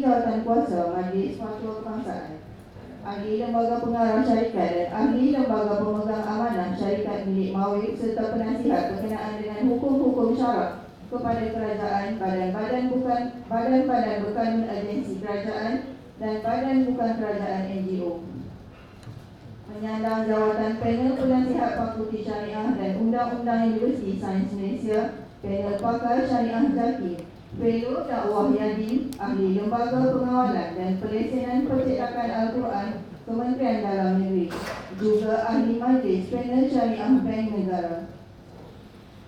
jawatan kuasa Majlis Fatwa Kebangsaan, ahli lembaga pengarah syarikat dan ahli lembaga pemegang amanah syarikat milik Mawib serta penasihat berkenaan dengan hukum-hukum syarak kepada kerajaan, badan-badan bukan badan-badan berkanun agensi kerajaan dan badan bukan kerajaan NGO. Menyandang jawatan panel penasihat Fakulti Syariah dan Undang-Undang Universiti Sains Malaysia, panel pakar Syariah Zaki, Fellow Dakwah Yadi, Ahli Lembaga Pengawalan dan Pelesenan Percetakan Al-Quran Kementerian Dalam Negeri Juga Ahli Majlis Panel Syariah Bank Negara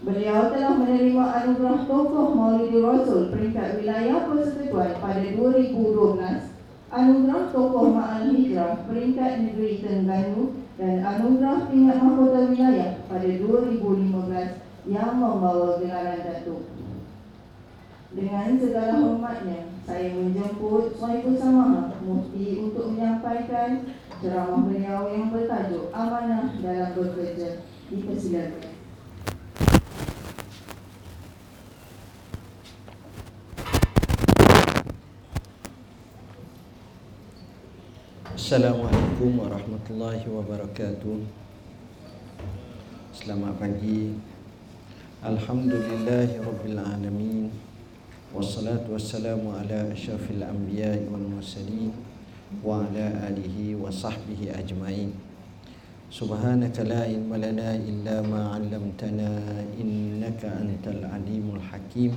Beliau telah menerima anugerah tokoh Maulidi Rasul peringkat wilayah persekutuan pada 2012 Anugerah Tokoh Ma'al Hijrah peringkat negeri Terengganu dan Anugerah Tingkat Mahkota Wilayah pada 2015 yang membawa gelaran Datuk. Dengan segala hormatnya, saya menjemput Samaha Mufti untuk menyampaikan ceramah beliau yang bertajuk Amanah dalam Bekerja. Dipersilakan. Assalamualaikum warahmatullahi wabarakatuh Selamat pagi Alhamdulillahi rabbil alamin Asyafil anbiya wal mursalin Wa ala alihi wa sahbihi ajma'in. Subhanaka la ilma lana illa ma 'allamtana innaka antal alimul hakim.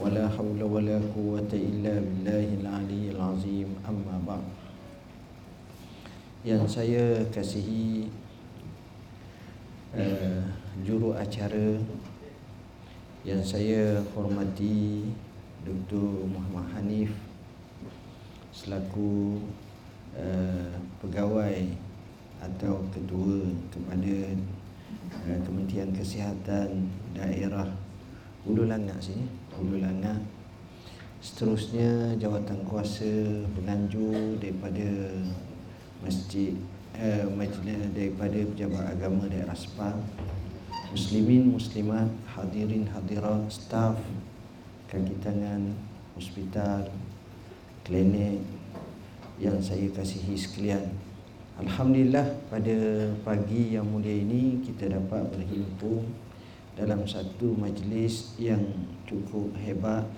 Wala hawla wala quwwata illa billahil aliyyil azim. Amma ba'd. Yang saya kasihi uh, juru acara yang saya hormati Dr. Muhammad Hanif selaku uh, pegawai atau ketua kepada uh, Kementerian Kesihatan Daerah Hulu Langak sini Hulu Langak seterusnya jawatan kuasa penganjur daripada masjid eh, majlis daripada pejabat agama daerah Sepang muslimin muslimat hadirin hadirat staf kaki tangan hospital klinik yang saya kasihi sekalian Alhamdulillah pada pagi yang mulia ini kita dapat berhimpun dalam satu majlis yang cukup hebat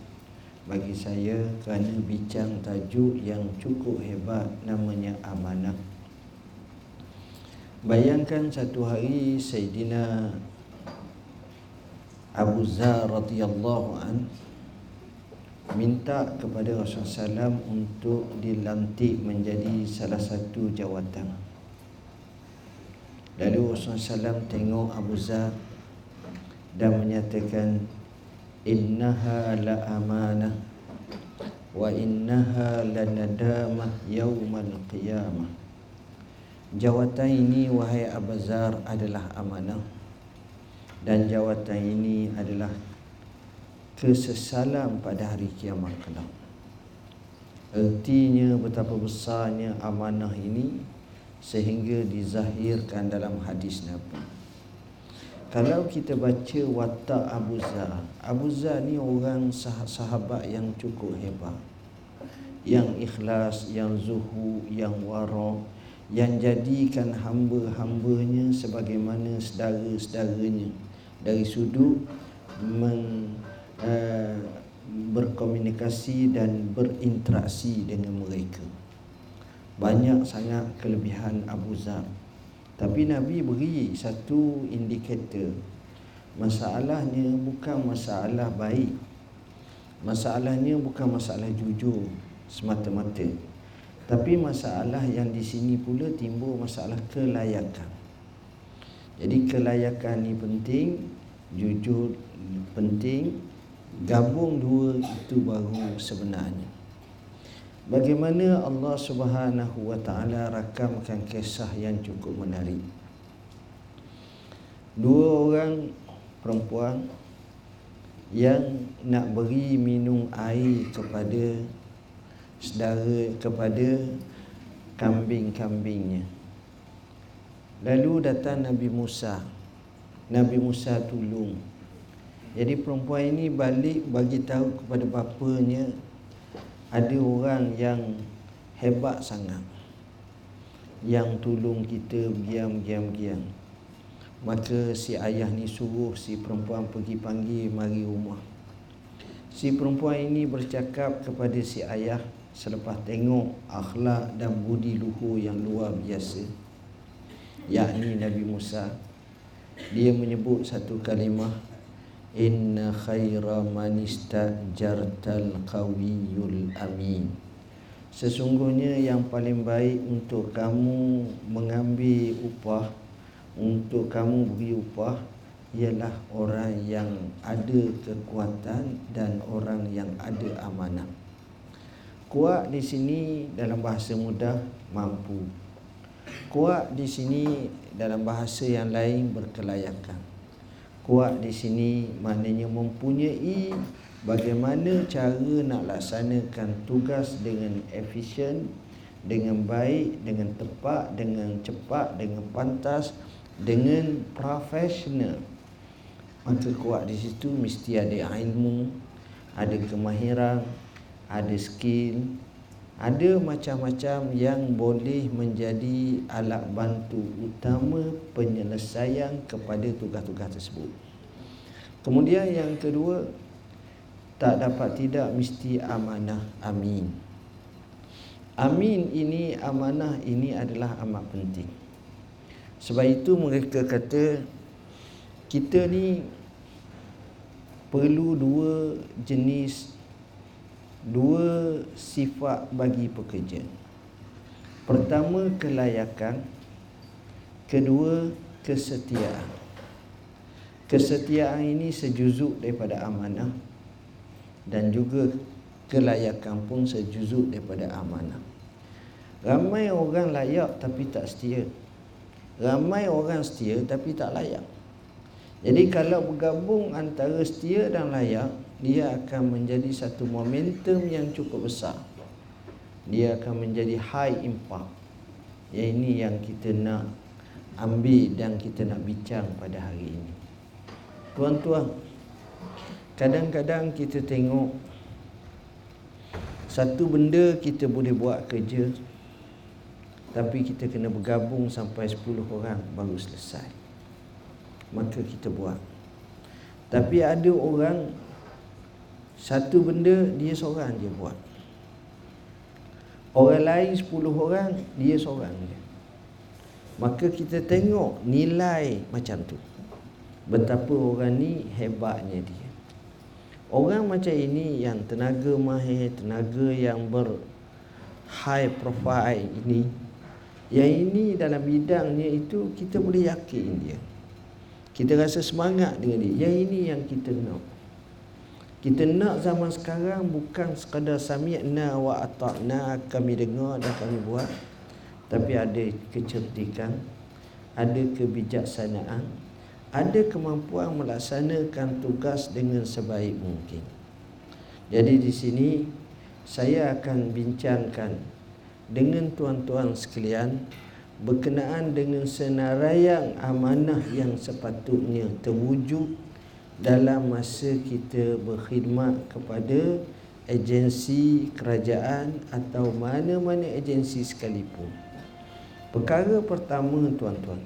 bagi saya kerana bincang tajuk yang cukup hebat namanya amanah. Bayangkan satu hari Sayyidina Abu Zar radhiyallahu an minta kepada Rasulullah SAW untuk dilantik menjadi salah satu jawatan. Lalu Rasulullah SAW tengok Abu Zar dan menyatakan innaha la amanah wa innaha la nadamah yaumal qiyamah jawatan ini wahai abazar adalah amanah dan jawatan ini adalah kesesalan pada hari kiamat kelak. Artinya betapa besarnya amanah ini sehingga dizahirkan dalam hadis Nabi. Kalau kita baca watak Abu Zar Abu Zar ni orang sahabat yang cukup hebat. Yang ikhlas, yang zuhu, yang wara Yang jadikan hamba-hambanya sebagaimana sedara-sedaranya. Dari sudut men, uh, berkomunikasi dan berinteraksi dengan mereka. Banyak sangat kelebihan Abu Zar tapi Nabi beri satu indikator. Masalahnya bukan masalah baik. Masalahnya bukan masalah jujur semata-mata. Tapi masalah yang di sini pula timbul masalah kelayakan. Jadi kelayakan ni penting Jujur penting Gabung dua itu baru sebenarnya Bagaimana Allah Subhanahu wa taala rakamkan kisah yang cukup menarik. Dua orang perempuan yang nak beri minum air kepada saudara kepada kambing-kambingnya. Lalu datang Nabi Musa. Nabi Musa tolong. Jadi perempuan ini balik bagi tahu kepada bapanya ada orang yang hebat sangat yang tolong kita diam-diam-diam maka si ayah ni suruh si perempuan pergi panggil mari rumah. Si perempuan ini bercakap kepada si ayah selepas tengok akhlak dan budi luhur yang luar biasa. Yakni Nabi Musa. Dia menyebut satu kalimah inna khaira man istajartal qawiyul amin. Sesungguhnya yang paling baik untuk kamu mengambil upah Untuk kamu beri upah Ialah orang yang ada kekuatan dan orang yang ada amanah. Kuat di sini dalam bahasa mudah mampu. Kuat di sini dalam bahasa yang lain berkelayakan Kuat di sini maknanya mempunyai bagaimana cara nak laksanakan tugas dengan efisien dengan baik dengan tepat dengan cepat dengan pantas dengan profesional. Maka kuat di situ mesti ada ilmu ada kemahiran ada skill ada macam-macam yang boleh menjadi alat bantu utama penyelesaian kepada tugas-tugas tersebut. Kemudian yang kedua tak dapat tidak mesti amanah amin. Amin ini amanah ini adalah amat penting. Sebab itu mereka kata kita ni perlu dua jenis dua sifat bagi pekerja pertama kelayakan kedua kesetiaan kesetiaan ini sejuzuk daripada amanah dan juga kelayakan pun sejuzuk daripada amanah. Ramai orang layak tapi tak setia. Ramai orang setia tapi tak layak. Jadi kalau bergabung antara setia dan layak, dia akan menjadi satu momentum yang cukup besar. Dia akan menjadi high impact. Yang ini yang kita nak ambil dan kita nak bincang pada hari ini. Tuan-tuan, Kadang-kadang kita tengok Satu benda kita boleh buat kerja Tapi kita kena bergabung sampai 10 orang baru selesai Maka kita buat Tapi ada orang Satu benda dia seorang je buat Orang lain 10 orang dia seorang je Maka kita tengok nilai macam tu Betapa orang ni hebatnya dia Orang macam ini yang tenaga mahir, tenaga yang ber high profile ini yang ini dalam bidangnya itu kita boleh yakin dia. Kita rasa semangat dengan dia. Yang ini yang kita nak. Kita nak zaman sekarang bukan sekadar sami'na wa ata'na kami dengar dan kami buat tapi ada kecerdikan, ada kebijaksanaan, ada kemampuan melaksanakan tugas dengan sebaik mungkin. Jadi di sini saya akan bincangkan dengan tuan-tuan sekalian berkenaan dengan senaraian amanah yang sepatutnya terwujud dalam masa kita berkhidmat kepada agensi kerajaan atau mana-mana agensi sekalipun. Perkara pertama tuan-tuan,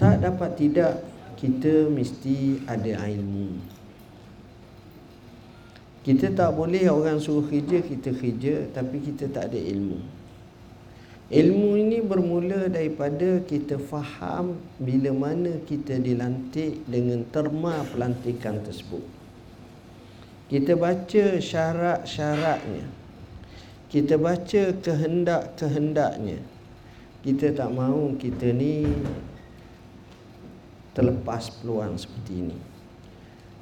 tak dapat tidak kita mesti ada ilmu kita tak boleh orang suruh kerja kita kerja tapi kita tak ada ilmu ilmu ini bermula daripada kita faham bila mana kita dilantik dengan terma pelantikan tersebut kita baca syarat-syaratnya kita baca kehendak-kehendaknya kita tak mahu kita ni terlepas peluang seperti ini.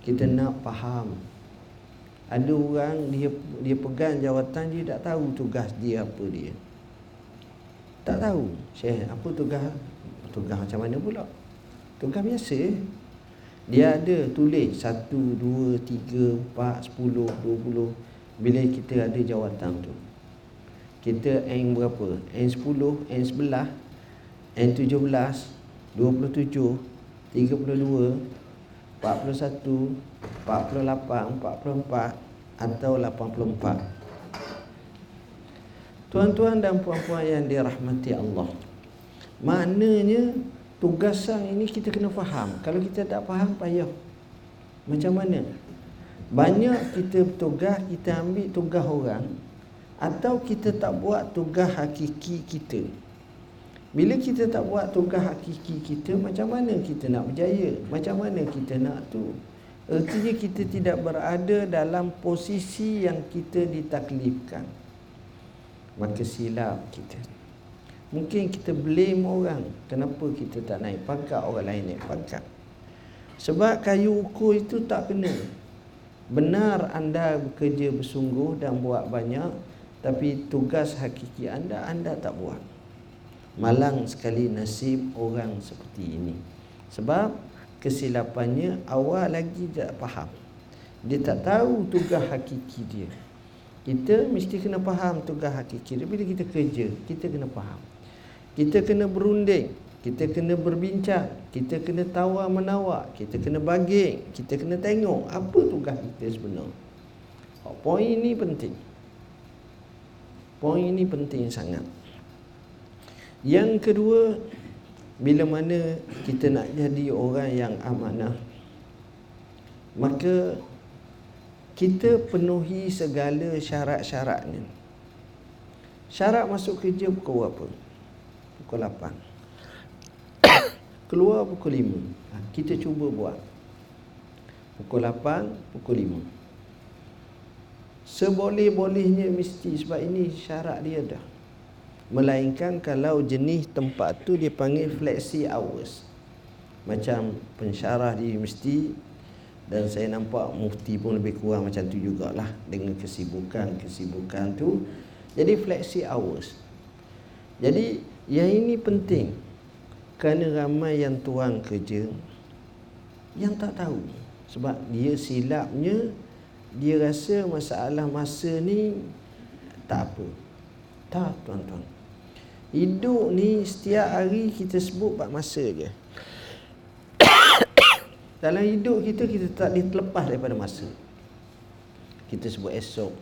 Kita nak faham. Ada orang dia dia pegang jawatan dia tak tahu tugas dia apa dia. Tak tahu. Syekh, apa tugas? Tugas macam mana pula? Tugas biasa. Dia ada tulis 1 2 3 4 10 20 bila kita ada jawatan tu. Kita N berapa? N10, N11, N17, 27, 32 41 48 44 atau 84 Tuan-tuan dan puan-puan yang dirahmati Allah Maknanya tugasan ini kita kena faham Kalau kita tak faham payah Macam mana? Banyak kita bertugas, kita ambil tugas orang Atau kita tak buat tugas hakiki kita Bila kita tak buat tugas hakiki kita Macam mana kita nak berjaya? Macam mana kita nak tu? Artinya kita tidak berada dalam posisi yang kita ditaklifkan. Maka silap kita. Mungkin kita blame orang. Kenapa kita tak naik pangkat, orang lain naik pangkat. Sebab kayu ukur itu tak kena. Benar anda bekerja bersungguh dan buat banyak. Tapi tugas hakiki anda, anda tak buat. Malang sekali nasib orang seperti ini. Sebab kesilapannya awal lagi tak faham dia tak tahu tugas hakiki dia kita mesti kena faham tugas hakiki. Bila kita kerja kita kena faham. Kita kena berunding kita kena berbincang kita kena tawar menawar kita kena bagi kita kena tengok apa tugas kita sebenar poin ini penting. Poin ini penting sangat. Yang kedua bila mana kita nak jadi orang yang amanah maka kita penuhi segala syarat-syaratnya. Syarat masuk kerja pukul berapa? Pukul 8 keluar pukul 5 ha, kita cuba buat. Pukul 8 pukul 5 seboleh-bolehnya mesti sebab ini syarat dia dah. Melainkan kalau jenis tempat tu dia panggil flexi hours. Macam pensyarah di universiti Dan saya nampak mufti pun lebih kurang macam tu jugalah Dengan kesibukan-kesibukan tu. Jadi flexi hours. Jadi yang ini penting. Kerana ramai yang tuang kerja Yang tak tahu. Sebab dia silapnya Dia rasa masalah masa ni Tak apa. Tak tuan-tuan. Hidup ni setiap hari kita sebut bab masa je. Dalam hidup kita kita tak terlepas daripada masa. Kita sebut esok,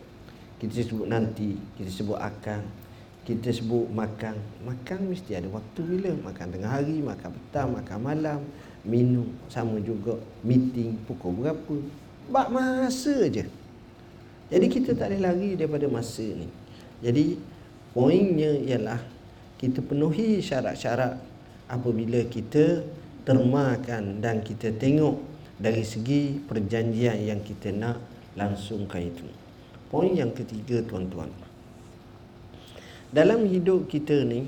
kita sebut nanti, kita sebut akan, kita sebut makan. Makan mesti ada waktu bila, makan tengah hari, makan petang, makan malam, minum sama juga meeting pukul berapa. Bab masa je. Jadi kita tak boleh lari daripada masa ni. Jadi poinnya ialah kita penuhi syarat-syarat apabila kita termakan dan kita tengok dari segi perjanjian yang kita nak langsungkan itu. Poin yang ketiga tuan-tuan. Dalam hidup kita ni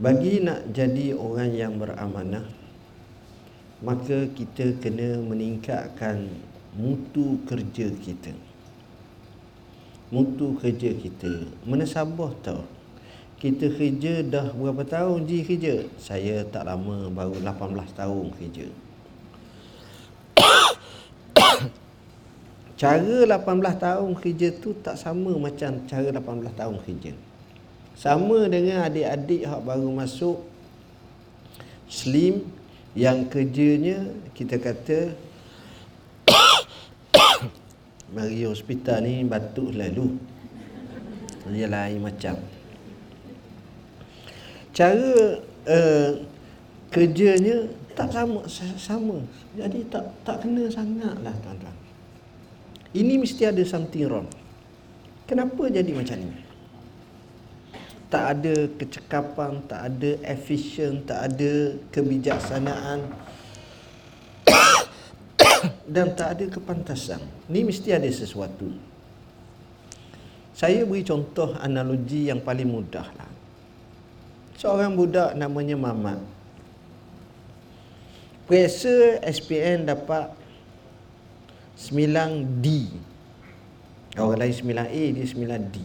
bagi nak jadi orang yang beramanah maka kita kena meningkatkan mutu kerja kita. Mutu kerja kita. Mana sabah tau? Kita kerja dah berapa tahun je kerja? Saya tak lama, baru 18 tahun kerja. cara 18 tahun kerja tu tak sama macam cara 18 tahun kerja. Sama dengan adik-adik yang baru masuk slim yang kerjanya kita kata mari hospital ni batuk lalu. Dia lain macam cara uh, kerjanya tak sama sama. Jadi tak tak kena sangatlah tuan-tuan. Ini mesti ada something wrong. Kenapa jadi macam ni? Tak ada kecekapan tak ada efisien tak ada kebijaksanaan. Dan tak ada kepantasan. Ni mesti ada sesuatu. Saya beri contoh analogi yang paling mudah lah seorang budak namanya Mamat. Periksa SPN dapat 9D. Orang lain 9A, dia 9D.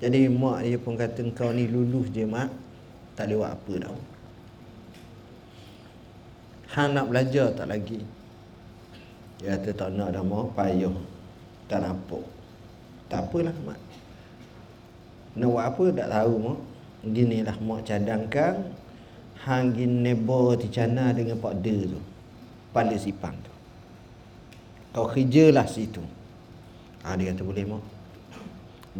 Jadi mak dia pun kata kau ni lulus je mak. Tak lewat apa tau. Han nak belajar tak lagi. Dia kata tak nak dah mak, payah. Tak nampak. Tak apalah mak. Nak buat apa tak tahu mak. Gini lah mak cadangkan Hangin nebo di cana dengan pak de tu. Paling sipang tu. Kau kerjalah situ. Ha, dia kata boleh mak.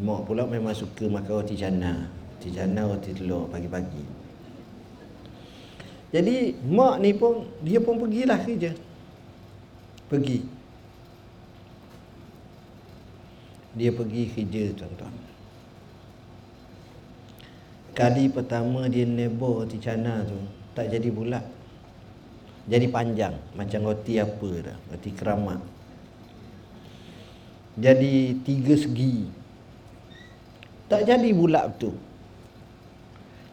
Mak pula memang suka makan roti jana. Roti jana, roti telur pagi-pagi. Jadi mak ni pun dia pun pergilah kerja. Pergi. Dia pergi kerja tuan-tuan. Kali pertama dia nebor roti cana tu tak jadi bulat. Jadi panjang macam roti apa dah, roti keramat. Jadi tiga segi. Tak jadi bulat tu.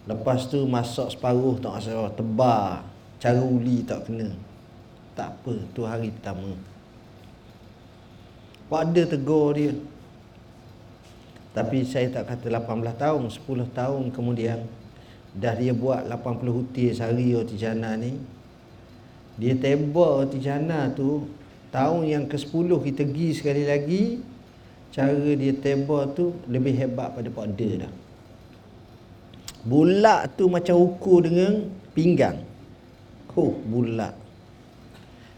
Lepas tu masak separuh tak rasa tebal. Cara uli tak kena. Tak apa, tu hari pertama. Pada tegur dia. Tapi saya tak kata 18 tahun, 10 tahun kemudian dah dia buat 80 hutir sehari roti jana ni. Dia tebak roti jana tu tahun yang ke-10 kita pergi sekali lagi cara dia tebak tu lebih hebat pada Pak De dah. Bulat tu macam ukur dengan pinggang. Oh, bulat.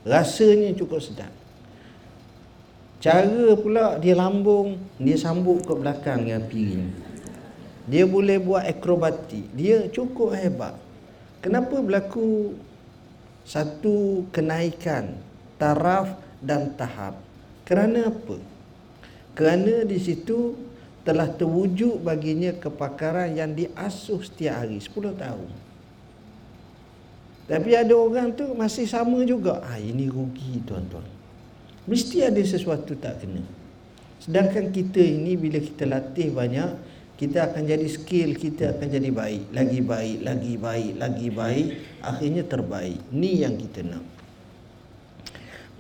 Rasanya cukup sedap. Cara pula dia lambung, dia sambut ke belakang dengan piring. Dia boleh buat akrobatik. Dia cukup hebat. Kenapa berlaku satu kenaikan taraf dan tahap? Kerana apa? Kerana di situ telah terwujud baginya kepakaran yang diasuh setiap hari 10 tahun. Tapi ada orang tu masih sama juga. Ah ini rugi tuan-tuan. Mesti ada sesuatu tak kena. Sedangkan kita ini bila kita latih banyak, kita akan jadi skill, kita akan jadi baik, lagi baik, lagi baik, lagi baik, akhirnya terbaik. Ni yang kita nak.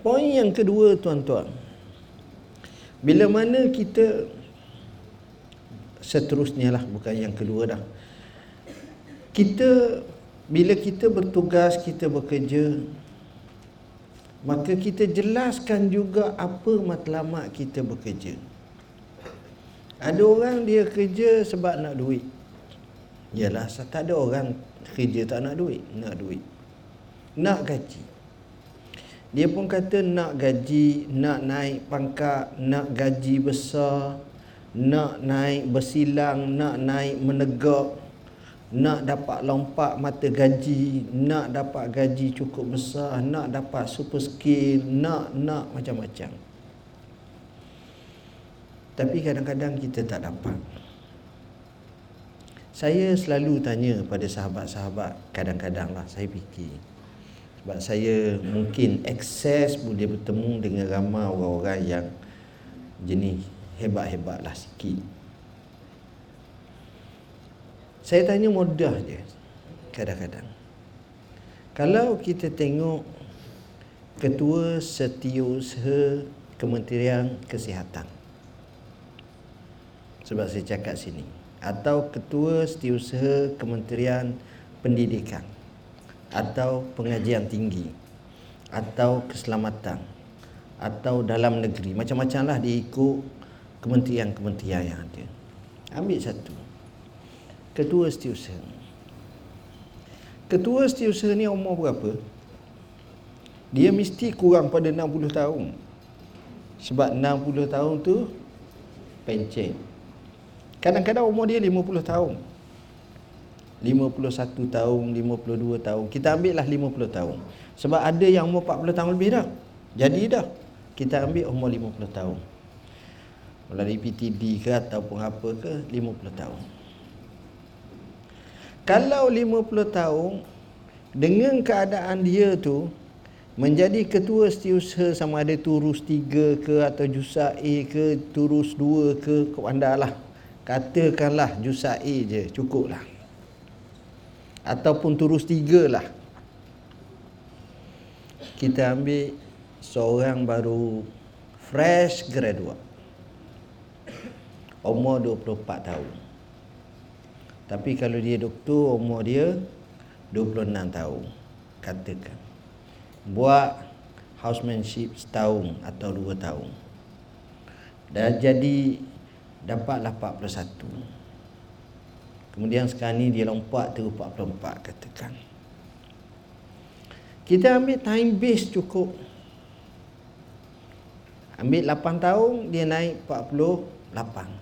Poin yang kedua tuan-tuan. Bila mana kita seterusnya lah bukan yang kedua dah. Kita bila kita bertugas, kita bekerja, maka kita jelaskan juga apa matlamat kita bekerja. Ada orang dia kerja sebab nak duit. Yalah tak ada orang kerja tak nak duit nak duit. Nak gaji. Dia pun kata nak gaji nak naik pangkat nak gaji besar nak naik bersilang nak naik menegak nak dapat lompat mata gaji, nak dapat gaji cukup besar, nak dapat super skill, nak nak macam-macam. Tapi kadang-kadang kita tak dapat. Saya selalu tanya pada sahabat-sahabat, kadang-kadang lah saya fikir. Sebab saya mungkin akses boleh bertemu dengan ramai orang-orang yang jenis hebat-hebat lah sikit. Saya tanya mudah je kadang-kadang. Kalau kita tengok Ketua Setiausaha Kementerian Kesihatan. Sebab saya cakap sini. Atau Ketua Setiausaha Kementerian Pendidikan. Atau Pengajian Tinggi. Atau Keselamatan. Atau Dalam Negeri. Macam-macam lah diikut kementerian-kementerian yang ada. Ambil satu ketua setiausaha. Ketua setiausaha ni umur berapa? Dia mesti kurang pada 60 tahun. Sebab 60 tahun tu pencet. Kadang-kadang umur dia 50 tahun. 51 tahun, 52 tahun. Kita ambil lah 50 tahun. Sebab ada yang umur 40 tahun lebih dah. Jadi dah. Kita ambil umur 50 tahun. Melalui PTD ke ataupun apa ke 50 tahun. Kalau 50 tahun dengan keadaan dia tu menjadi ketua setiausaha sama ada turus 3 ke atau jusa A ke turus 2 ke kau lah. Katakanlah jusa A je cukup lah. Ataupun turus 3 lah. Kita ambil seorang baru fresh graduate. Umur 24 tahun tapi kalau dia doktor umur dia 26 tahun katakan. Buat housemanship setahun atau dua tahun. Dan jadi dapatlah 41. Kemudian sekarang ni dia lompat terus 44 katakan. Kita ambil time base cukup Ambil 8 tahun dia naik 48.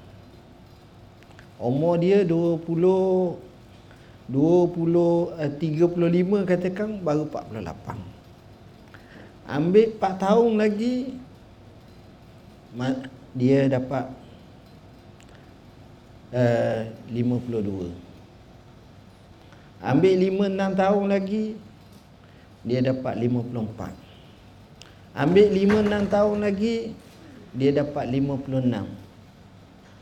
Umur dia 20 20 eh, 35 katakan baru 48. Ambil 4 tahun lagi dia dapat uh, 52. Ambil 5 6 tahun lagi dia dapat 54. Ambil 5-6 tahun lagi Dia dapat 56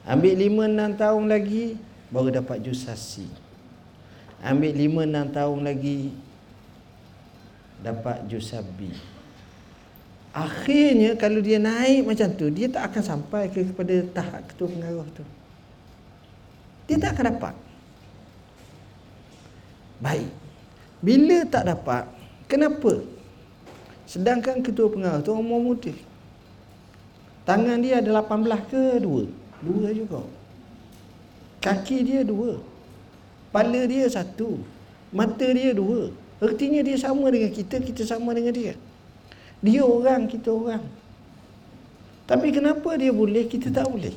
Ambil 5-6 tahun lagi Baru dapat jusasi Ambil 5-6 tahun lagi Dapat jusabi Akhirnya kalau dia naik macam tu Dia tak akan sampai ke kepada tahap ketua pengaruh tu Dia tak akan dapat Baik Bila tak dapat Kenapa? Sedangkan ketua pengarah tu umur muda. Tangan dia ada 18 ke? Dua juga. Kaki dia dua. Kepala dia satu. Mata dia dua. Artinya dia sama dengan kita, kita sama dengan dia. Dia orang, kita orang. Tapi kenapa dia boleh, kita tak boleh?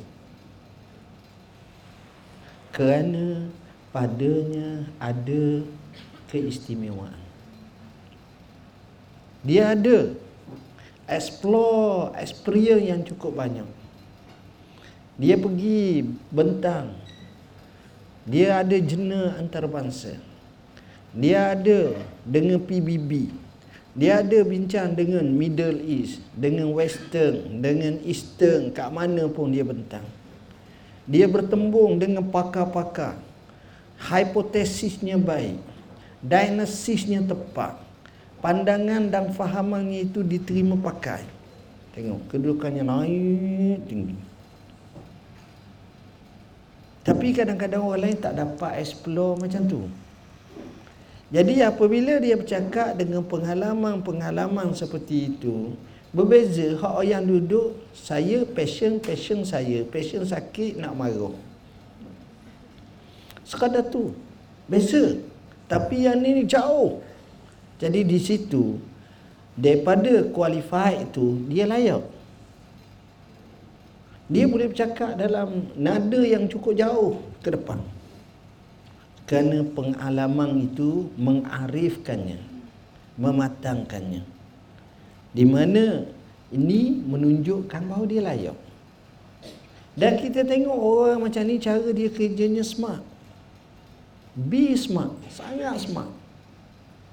Kerana padanya ada keistimewaan. Dia ada explore experience yang cukup banyak. Dia pergi bentang. Dia ada jena antarabangsa. Dia ada dengan PBB. Dia ada bincang dengan Middle East, dengan Western, dengan Eastern, kat mana pun dia bentang. Dia bertembung dengan pakar-pakar. Hipotesisnya baik. Diagnosisnya tepat pandangan dan fahamannya itu diterima pakai. Tengok, kedudukannya naik tinggi. Tapi kadang-kadang orang lain tak dapat explore macam tu. Jadi apabila dia bercakap dengan pengalaman-pengalaman seperti itu, berbeza hak yang duduk, saya passion, passion saya, passion sakit nak marah. Sekadar tu. Beza. Tapi yang ni jauh. Jadi di situ daripada qualified itu dia layak. Dia boleh bercakap dalam nada yang cukup jauh ke depan. Kerana pengalaman itu mengarifkannya, mematangkannya. Di mana ini menunjukkan bahawa dia layak. Dan kita tengok orang macam ni cara dia kerjanya smart. Be smart, sangat smart.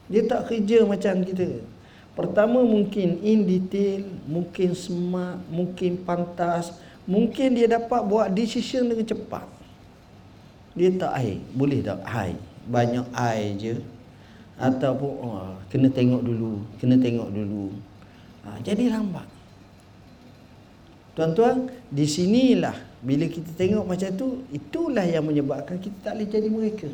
Dia tak kerja macam kita. Pertama mungkin in detail, mungkin smart, mungkin pantas, mungkin dia dapat buat decision dengan cepat. Dia tak ai, boleh tak ai. Banyak ai je. Ataupun oh, kena tengok dulu, kena tengok dulu. Ha, jadi lambat. Tuan-tuan, di sinilah bila kita tengok macam tu, itulah yang menyebabkan kita tak boleh jadi mereka.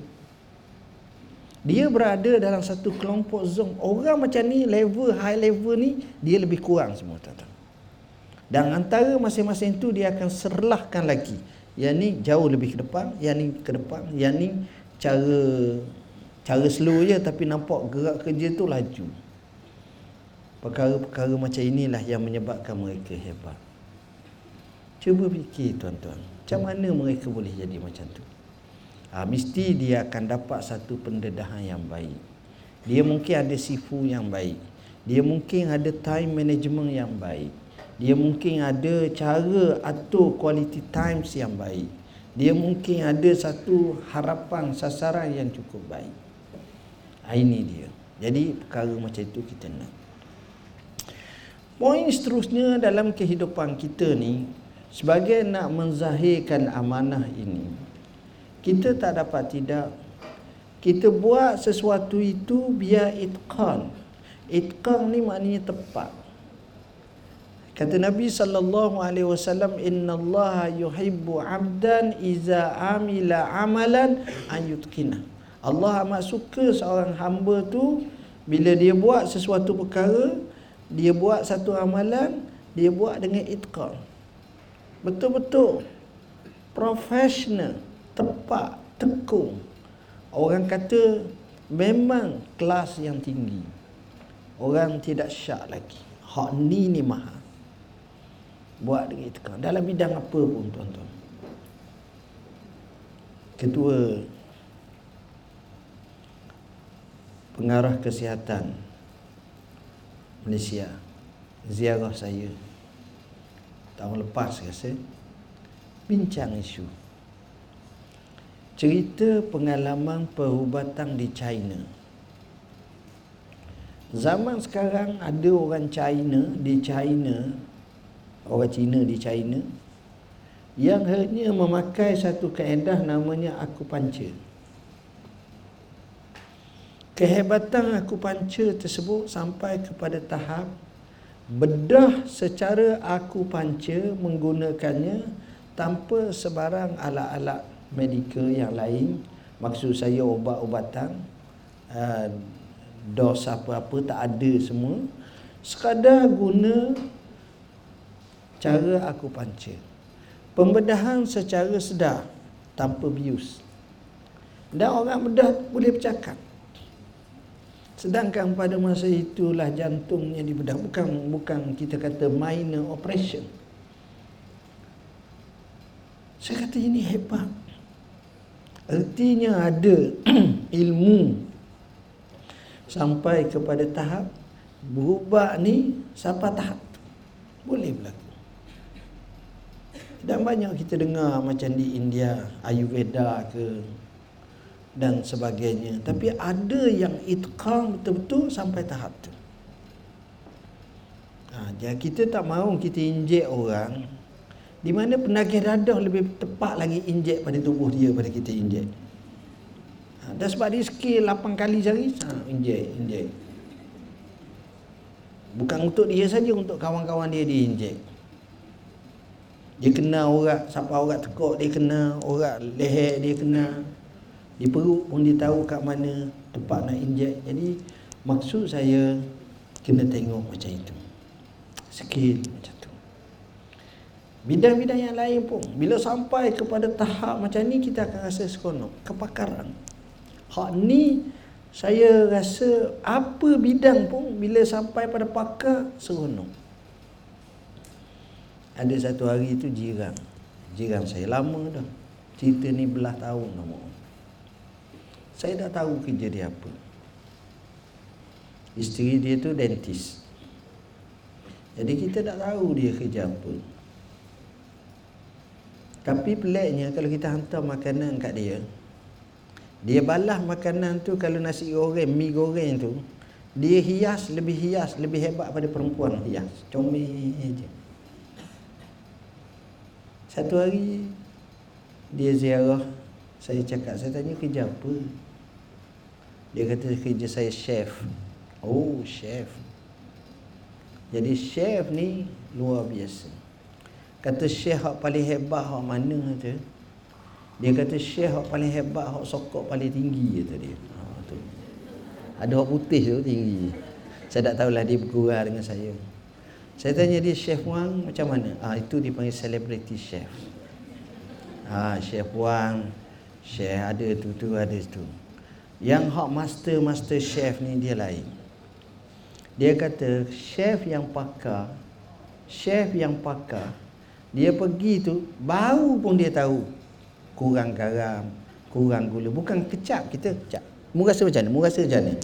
Dia berada dalam satu kelompok zone. Orang macam ni, level, high level ni, dia lebih kurang semua. Tuan-tuan. Dan antara masing-masing tu dia akan serlahkan lagi. Yang ni jauh lebih ke depan, yang ni ke depan, yang ni cara cara slow je tapi nampak gerak kerja tu laju. Perkara-perkara macam inilah yang menyebabkan mereka hebat. Cuba fikir tuan-tuan, macam mana mereka boleh jadi macam tu? ha, mesti dia akan dapat satu pendedahan yang baik. Dia mungkin ada sifu yang baik. Dia mungkin ada time management yang baik. Dia mungkin ada cara atur quality times yang baik. Dia mungkin ada satu harapan sasaran yang cukup baik. Ha, ini dia. Jadi perkara macam itu kita nak. Poin seterusnya dalam kehidupan kita ni sebagai nak menzahirkan amanah ini kita tak dapat tidak kita buat sesuatu itu biar itqan itqan ni maknanya tepat kata Nabi sallallahu alaihi wasallam innallaha yuhibbu 'abdan iza amila amalan an yutqina Allah amat suka seorang hamba tu bila dia buat sesuatu perkara dia buat satu amalan dia buat dengan itqan betul-betul profesional tepat, tekung. Orang kata memang kelas yang tinggi. Orang tidak syak lagi. Hak ni ni mahal. Buat dengan itikaf. Dalam bidang apa pun tuan-tuan. Ketua pengarah kesihatan Malaysia ziarah saya tahun lepas rasa bincang isu. Cerita pengalaman perubatan di China. Zaman sekarang ada orang China di China orang Cina di China yang hanya memakai satu kaedah namanya akupuncture kehebatan akupuncture tersebut sampai kepada tahap bedah secara akupuncture menggunakannya tanpa sebarang alat-alat medikal yang lain. Maksud saya ubat-ubatan uh, dos apa-apa tak ada semua. Sekadar guna cara akupuncture pembedahan secara sedar tanpa bius dan orang bedah boleh bercakap Sedangkan pada masa itulah jantungnya dibedah bukan bukan kita kata minor operation. Saya kata ini hebat. Artinya ada ilmu sampai kepada tahap berubah ni sampai tahap boleh berlaku. Dan banyak kita dengar macam di India Ayurveda ke dan sebagainya. Tapi ada yang itqam betul-betul sampai tahap tu. Ha, jadi kita tak mahu kita injek orang. Di mana penagih dadah lebih tepat lagi injek pada tubuh dia pada kita injek. Ha, dan sebab dia skill 8 kali sehari ha, injek injek. Bukan untuk dia saja untuk kawan-kawan dia diinjek dia kena orang siapa orang tekuk dia kena orang leher dia kena. Di perut pun dia tahu kat mana tempat nak injek. Jadi maksud saya kena tengok macam itu. Skill macam tu. Bidang-bidang yang lain pun bila sampai kepada tahap macam ni kita akan rasa seronok kepakaran. Hak ni saya rasa apa bidang pun bila sampai pada pakar seronok ada satu hari tu jiran jiran saya lama dah cerita ni belah tahun nama saya dah tahu kerja dia apa. Isteri dia tu dentist. Jadi kita tak tahu dia kerja apa. Tapi peliknya kalau kita hantar makanan kat dia, dia balas makanan tu kalau nasi goreng, mi goreng tu, dia hias lebih hias, lebih hebat pada perempuan hias. Comel je. Satu hari dia ziarah, saya cakap, saya tanya kerja apa? Dia kata kerja saya chef. Oh, chef. Jadi chef ni luar biasa. Kata chef hak paling hebat hak mana tu? Dia kata chef hak paling hebat hak sokok paling tinggi kata dia. Ha, tu. Ada hak putih tu tinggi. Saya tak tahulah dia bergurau dengan saya. Saya tanya dia chef Wang macam mana? Ah itu dipanggil celebrity chef. Ah chef Wang, chef ada tu tu ada tu. Yang hak master master chef ni dia lain. Dia kata chef yang pakar, chef yang pakar, dia pergi tu baru pun dia tahu kurang garam, kurang gula. Bukan kecap kita kecap. Mu rasa macam mana? Mu rasa macam mana?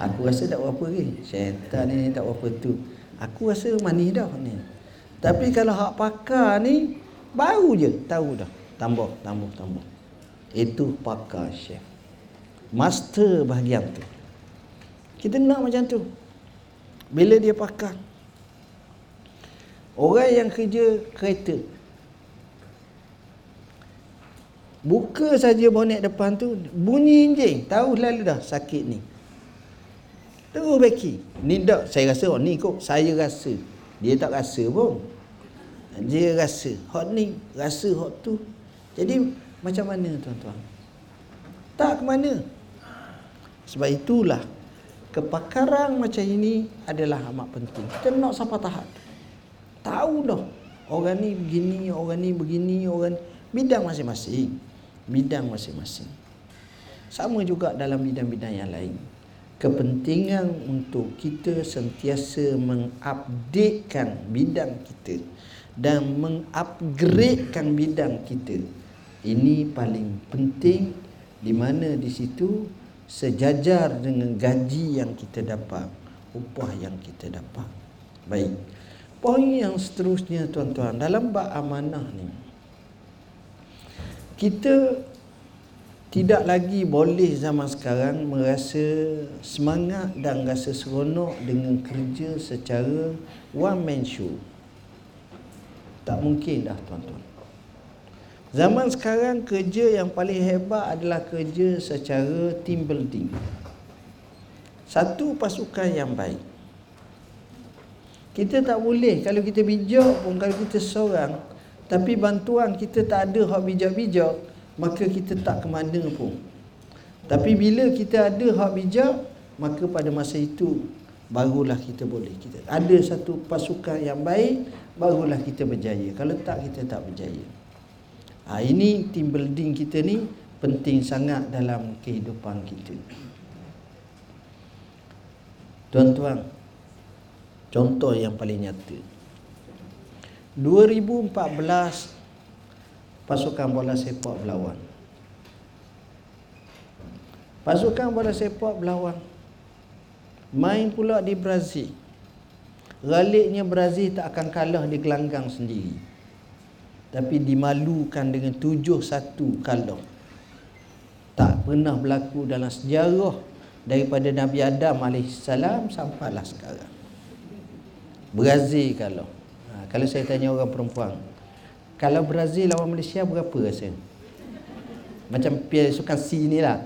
Aku rasa tak apa lagi. Syaitan ni tak apa tu. Aku rasa manis dah ni. Tapi kalau hak pakar ni baru je tahu dah. Tambah, tambah, tambah. Itu pakar chef. Master bahagian tu. Kita nak macam tu. Bila dia pakar. Orang yang kerja kereta. Buka saja bonet depan tu bunyi enjin. Tahu lalu dah sakit ni terus beki ni tak saya rasa oh, ni kok saya rasa dia tak rasa pun dia rasa hot ni rasa hot tu jadi macam mana tuan-tuan tak ke mana sebab itulah kepakaran macam ini adalah amat penting. Kita nak sampai tahap. Tahu dah orang ni begini, orang ni begini, orang bidang masing-masing. Bidang masing-masing. Sama juga dalam bidang-bidang yang lain. Kepentingan untuk kita sentiasa mengupdatekan bidang kita dan mengupgradekan bidang kita. Ini paling penting di mana di situ sejajar dengan gaji yang kita dapat, upah yang kita dapat. Baik. Poin yang seterusnya tuan-tuan dalam bab amanah ni kita tidak lagi boleh zaman sekarang merasa semangat dan rasa seronok dengan kerja secara one man show. Tak mungkin dah tuan-tuan. Zaman sekarang kerja yang paling hebat adalah kerja secara team building. Satu pasukan yang baik. Kita tak boleh kalau kita bijak pun kalau kita seorang tapi bantuan kita tak ada hak bijak-bijak maka kita tak ke mana pun. Tapi bila kita ada hak bijak maka pada masa itu barulah kita boleh kita ada satu pasukan yang baik barulah kita berjaya. Kalau tak kita tak berjaya. Ha, ini team building kita ni penting sangat dalam kehidupan kita. Tuan-tuan, Contoh yang paling nyata 2014 Pasukan bola sepak berlawan Pasukan bola sepak berlawan Main pula di Brazil. Galiknya Brazil tak akan kalah di gelanggang sendiri. Tapi dimalukan dengan 7-1 kalah. Tak pernah berlaku dalam sejarah Daripada Nabi Adam AS sampailah sekarang. Brazil kalau ha, Kalau saya tanya orang perempuan Kalau Brazil lawan Malaysia berapa rasa? Macam Piala Sukan C ni lah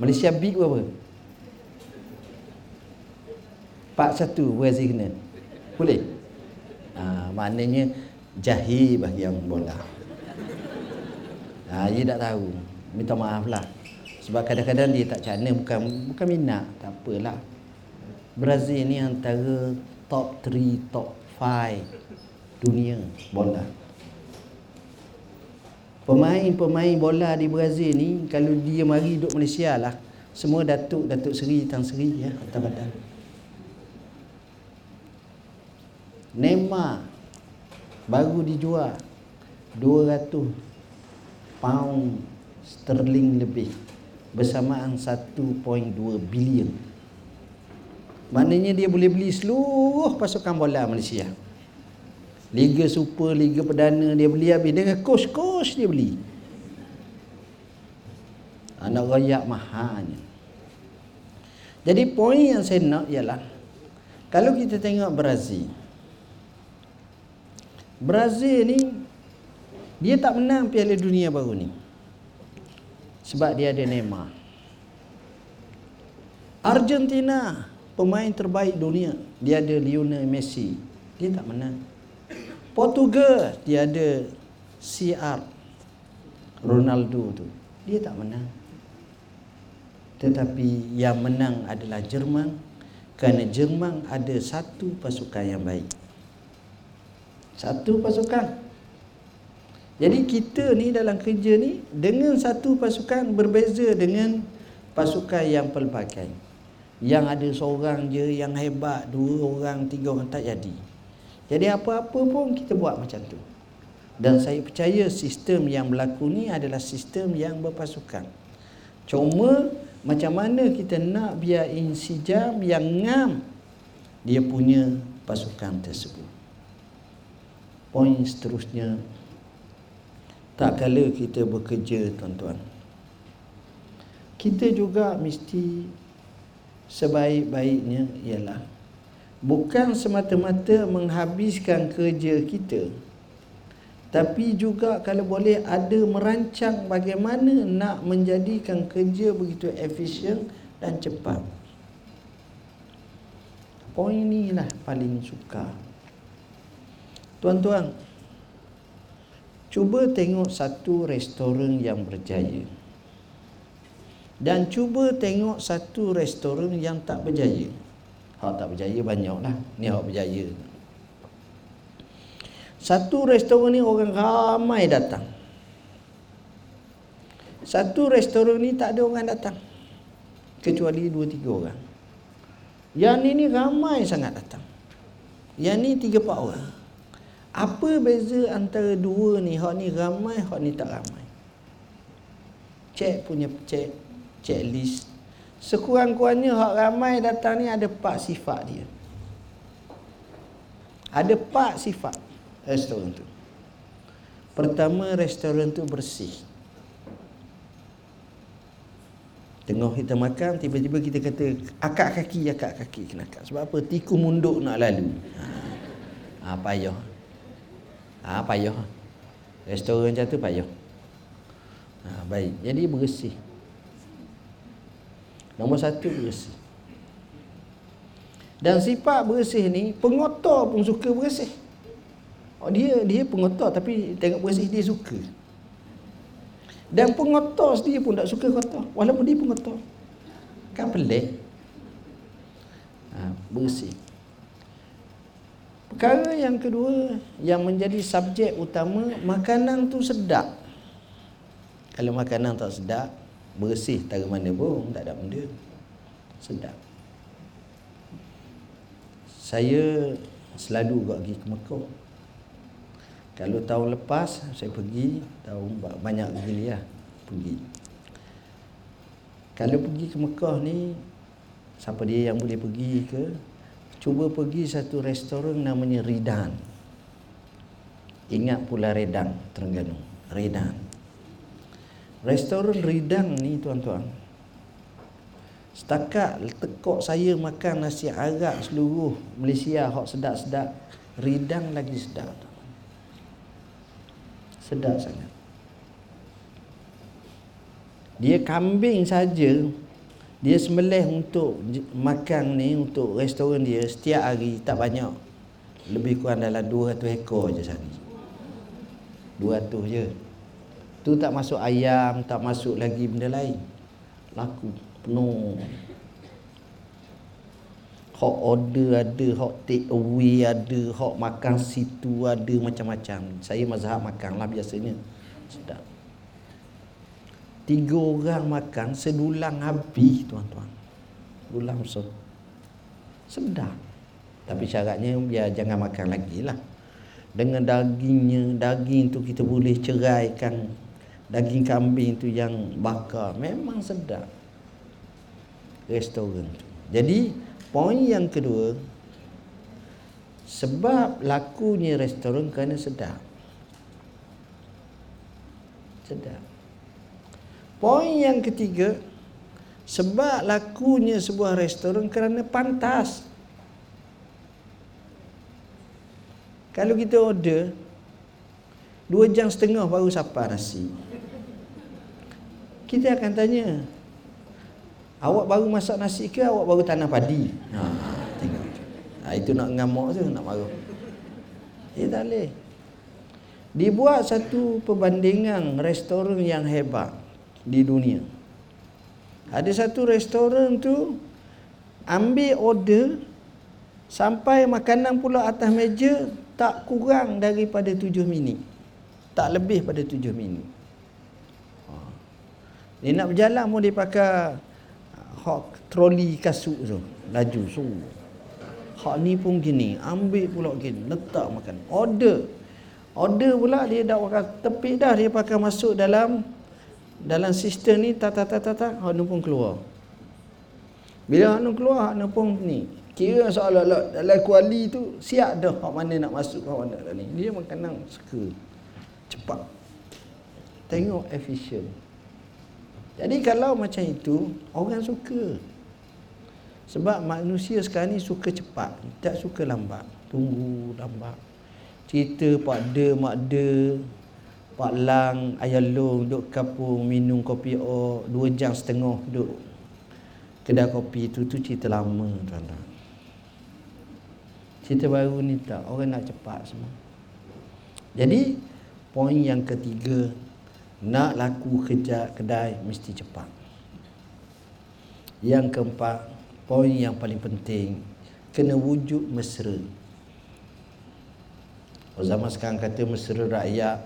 Malaysia beat berapa? 4-1 Brazil kena Boleh? Ha, maknanya Jahil bagi yang bola ha, Dia tak tahu Minta maaf lah Sebab kadang-kadang dia tak cana Bukan bukan minat Tak apalah Brazil ni antara top 3, top 5 dunia bola. Pemain-pemain bola di Brazil ni kalau dia mari duduk Malaysia lah semua datuk datuk seri tang seri ya atas badan. Neymar baru dijual 200 pound sterling lebih bersamaan 1.2 bilion Maknanya dia boleh beli seluruh pasukan bola Malaysia. Liga Super, Liga Perdana dia beli habis dengan kos-kos dia beli. Anak rakyat mahalnya. Jadi poin yang saya nak ialah kalau kita tengok Brazil. Brazil ni dia tak menang Piala Dunia baru ni. Sebab dia ada Neymar. Argentina pemain terbaik dunia dia ada Lionel Messi dia tak menang Portugal dia ada CR Ronaldo tu. Dia tak menang. Tetapi yang menang adalah Jerman kerana Jerman ada satu pasukan yang baik. Satu pasukan. Jadi kita ni dalam kerja ni dengan satu pasukan berbeza dengan pasukan yang pelbagai. Yang ada seorang je yang hebat dua orang tiga orang tak jadi jadi apa-apa pun kita buat macam tu. Dan saya percaya sistem yang berlaku ni adalah sistem yang berpasukan. Cuma macam mana kita nak biar insijam yang ngam dia punya pasukan tersebut. Poin seterusnya tak kala kita bekerja tuan-tuan. Kita juga mesti sebaik-baiknya ialah bukan semata-mata menghabiskan kerja kita tapi juga kalau boleh ada merancang bagaimana nak menjadikan kerja begitu efisien dan cepat. Poin inilah paling suka. Tuan-tuan, cuba tengok satu restoran yang berjaya dan cuba tengok satu restoran yang tak berjaya. Hak tak berjaya banyaklah. Ni hak berjaya. Satu restoran ni orang ramai datang. Satu restoran ni tak ada orang datang. Kecuali dua tiga orang. Yang ni ni ramai sangat datang. Yang ni tiga empat orang. Apa beza antara dua ni? Hak ni ramai, hak ni tak ramai. Cek punya cek, cek list. Sekurang-kurangnya hak ramai datang ni ada empat sifat dia. Ada empat sifat restoran tu. Pertama, restoran tu bersih. Tengah kita makan, tiba-tiba kita kata akak kaki, akak kaki kena akak. Sebab apa? Tiku munduk nak lalu. Ha, ha payah. Ha, payah. Restoran macam tu payah. Ha, baik. Jadi bersih. Nombor satu bersih. Dan sifat bersih ni pengotor pun suka bersih. Oh, dia dia pengotor tapi tengok bersih dia suka. Dan pengotor sendiri pun tak suka kotor walaupun dia pengotor. Kan pelik. Ha, bersih. Perkara yang kedua yang menjadi subjek utama makanan tu sedap. Kalau makanan tak sedap, bersih tak mana pun tak ada benda. Sedap saya selalu juga pergi ke Mekah. Kalau tahun lepas saya pergi, tahun banyak gila lah pergi. Kalau pergi ke Mekah ni, siapa dia yang boleh pergi ke? Cuba pergi satu restoran namanya Ridan. Ingat pula Redang, Terengganu. Ridan. Restoran Ridan ni tuan-tuan, Setakat tekok saya makan nasi Arab seluruh Malaysia hok sedap-sedap, ridang lagi sedap. Sedap sangat. Dia kambing saja dia sembelih untuk makan ni untuk restoran dia setiap hari tak banyak. Lebih kurang dalam 200 ekor je sehari. 200 je. Tu tak masuk ayam, tak masuk lagi benda lain. Laku penuh. Hok order ada hok take away ada hok makan situ ada macam-macam. Saya mazhab makan lah biasanya. Sedap. Tiga orang makan sedulang habis tuan-tuan. Dulang so sedap. Tapi syaratnya biar jangan makan lagi lah. Dengan dagingnya daging tu kita boleh ceraikan daging kambing tu yang bakar memang sedap restoran tu. Jadi poin yang kedua sebab lakunya restoran kerana sedap. Sedap. Poin yang ketiga sebab lakunya sebuah restoran kerana pantas. Kalau kita order dua jam setengah baru sapa nasi. Kita akan tanya, Awak baru masak nasi ke awak baru tanam padi? Ha, tengok. Ha, itu nak ngamuk tu, nak marah. Eh, tak boleh. Dibuat satu perbandingan restoran yang hebat di dunia. Ada satu restoran tu ambil order sampai makanan pula atas meja tak kurang daripada tujuh minit. Tak lebih pada tujuh minit. Dia nak berjalan pun dia pakai hak troli kasut tu laju so hak ni pun gini ambil pula gini letak makan. Order. Order pula dia dah pakai tepi dah dia pakai masuk dalam dalam sistem ni tak tak tak hak pun keluar. Bila hak keluar hak pun ni kira seolah-olah dalam kuali tu siap dah hak mana nak masuk hak mana ni. Dia makanan suka cepat. Tengok efisien jadi kalau macam itu orang suka. Sebab manusia sekarang ni suka cepat, tak suka lambat. Tunggu lambat. Cerita pak de mak de Pak Lang, Ayah Long duduk kapung minum kopi o dua jam setengah duduk kedai kopi tu tu cerita lama tuan-tuan. Cerita baru ni tak orang nak cepat semua. Jadi poin yang ketiga nak laku kerja kedai mesti cepat. Yang keempat, poin yang paling penting, kena wujud mesra. Zaman sekarang kata mesra rakyat,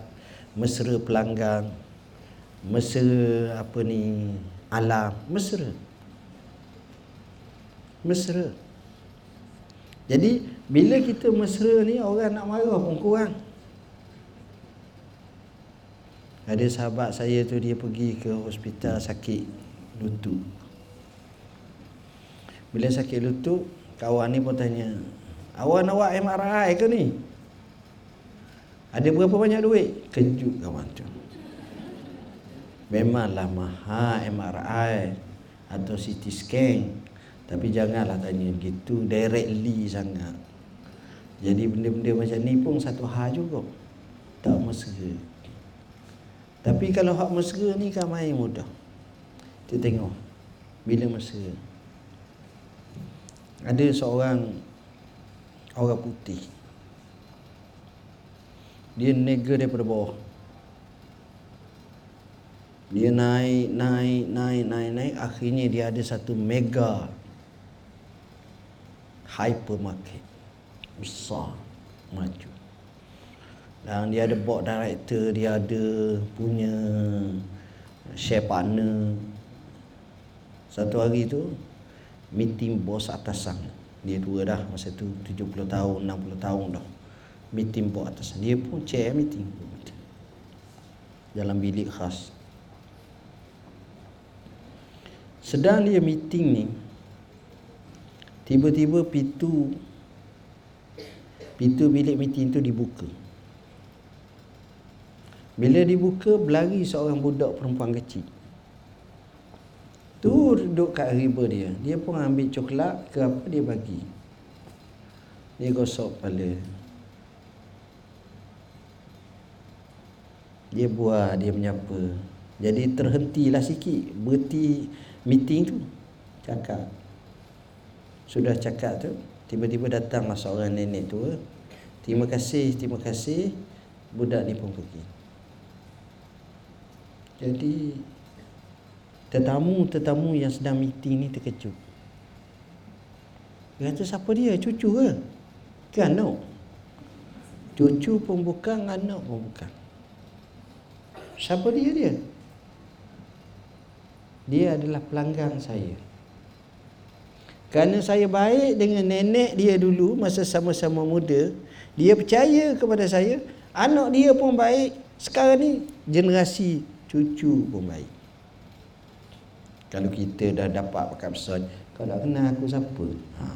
mesra pelanggan, mesra apa ni, alam, mesra. Mesra. Jadi Bila kita mesra ni orang nak marah pun kurang. Ada sahabat saya tu dia pergi ke hospital sakit lutut. Bila sakit lutut, kawan ni pun tanya, "Awak nak buat MRI ke ni?" Ada berapa banyak duit? Kejut kawan tu. Memanglah mahal MRI atau CT scan. Tapi janganlah tanya gitu directly sangat. Jadi benda-benda macam ni pun satu hal juga. Tak mesra. Tapi kalau hak mesra ni kan main mudah. Kita tengok. Bila mesra. Ada seorang orang putih. Dia nega daripada bawah. Dia naik, naik, naik, naik, naik. Akhirnya dia ada satu mega hypermarket besar maju dan dia ada board director dia ada punya share partner. Satu hari tu meeting bos atasan. Dia tua dah masa tu 70 tahun 60 tahun dah. Meeting bos atasan. Dia pun chair meeting dalam bilik khas. Sedang dia meeting ni tiba-tiba pintu Pintu bilik meeting tu dibuka. Bila dibuka, berlari seorang budak perempuan kecil. Tu duduk kat riba dia. Dia pun ambil coklat ke apa dia bagi. Dia gosok kepala. Dia buah, dia menyapa. Jadi terhentilah sikit. Berhenti meeting tu. Cakap. Sudah cakap tu. Tiba-tiba datanglah seorang nenek tua. Terima kasih, terima kasih. Budak ni pun pergi. Jadi tetamu-tetamu yang sedang meeting ni terkejut. Dia kata siapa dia? Cucu ke? Kan no? Cucu pun bukan, anak pun bukan. Siapa dia dia? Dia adalah pelanggan saya. Kerana saya baik dengan nenek dia dulu masa sama-sama muda, dia percaya kepada saya, anak dia pun baik. Sekarang ni generasi cucu pun baik. Kalau kita dah dapat pakai besar, kau tak kenal aku siapa? Ha.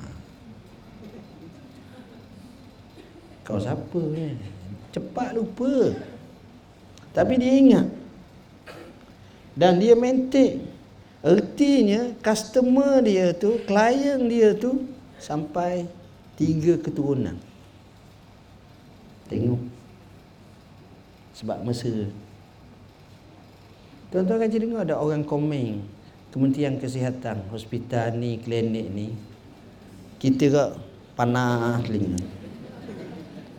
Kau siapa ni? Cepat lupa. Tapi dia ingat. Dan dia maintain Artinya customer dia tu, klien dia tu sampai tiga keturunan. Tengok. Sebab masa Tuan-tuan kan dengar ada orang komen? Kementerian Kesihatan, hospital ni, klinik ni Kita ke panah telinga.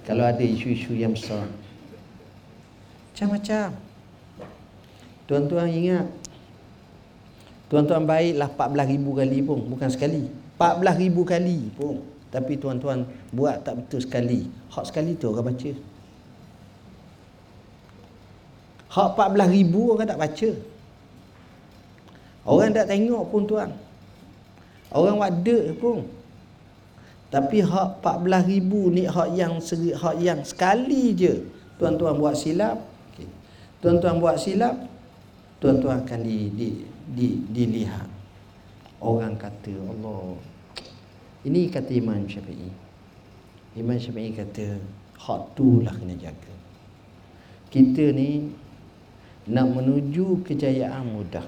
Kalau ada isu-isu yang besar. Macam-macam. Tuan-tuan ingat? Tuan-tuan baiklah 14 ribu kali pun Bukan sekali. 14 ribu kali pun. Tapi tuan-tuan buat tak betul sekali. Hak sekali tu orang baca Hak 14 ribu orang tak baca. Orang tak tengok pun tuan. Orang wadah pun. Tapi hak 14 ribu ni hak yang hak yang sekali je Tuan-tuan buat silap. Tuan-tuan buat silap Tuan-tuan akan di, di di, dilihat. Orang kata Allah. Ini kata Imam Syafi'i. Imam Syafi'i kata hak tu lah kena jaga. Kita ni nak menuju kejayaan mudah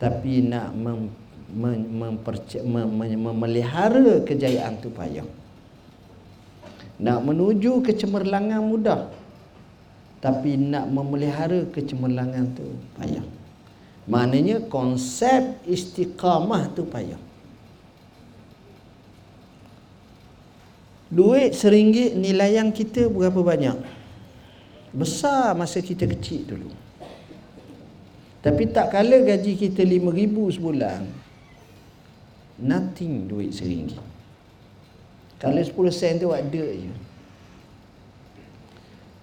tapi nak mem, mem, memperce, mem, mem, memelihara kejayaan tu payah nak menuju kecemerlangan mudah tapi nak memelihara kecemerlangan tu payah Maknanya konsep istiqamah tu payah. Duit seringgit nilai yang kita berapa banyak? Besar masa kita kecil dulu. Tapi tak kala gaji kita lima ribu sebulan. Nothing duit seringgit. Kalau sepuluh sen tu ada je.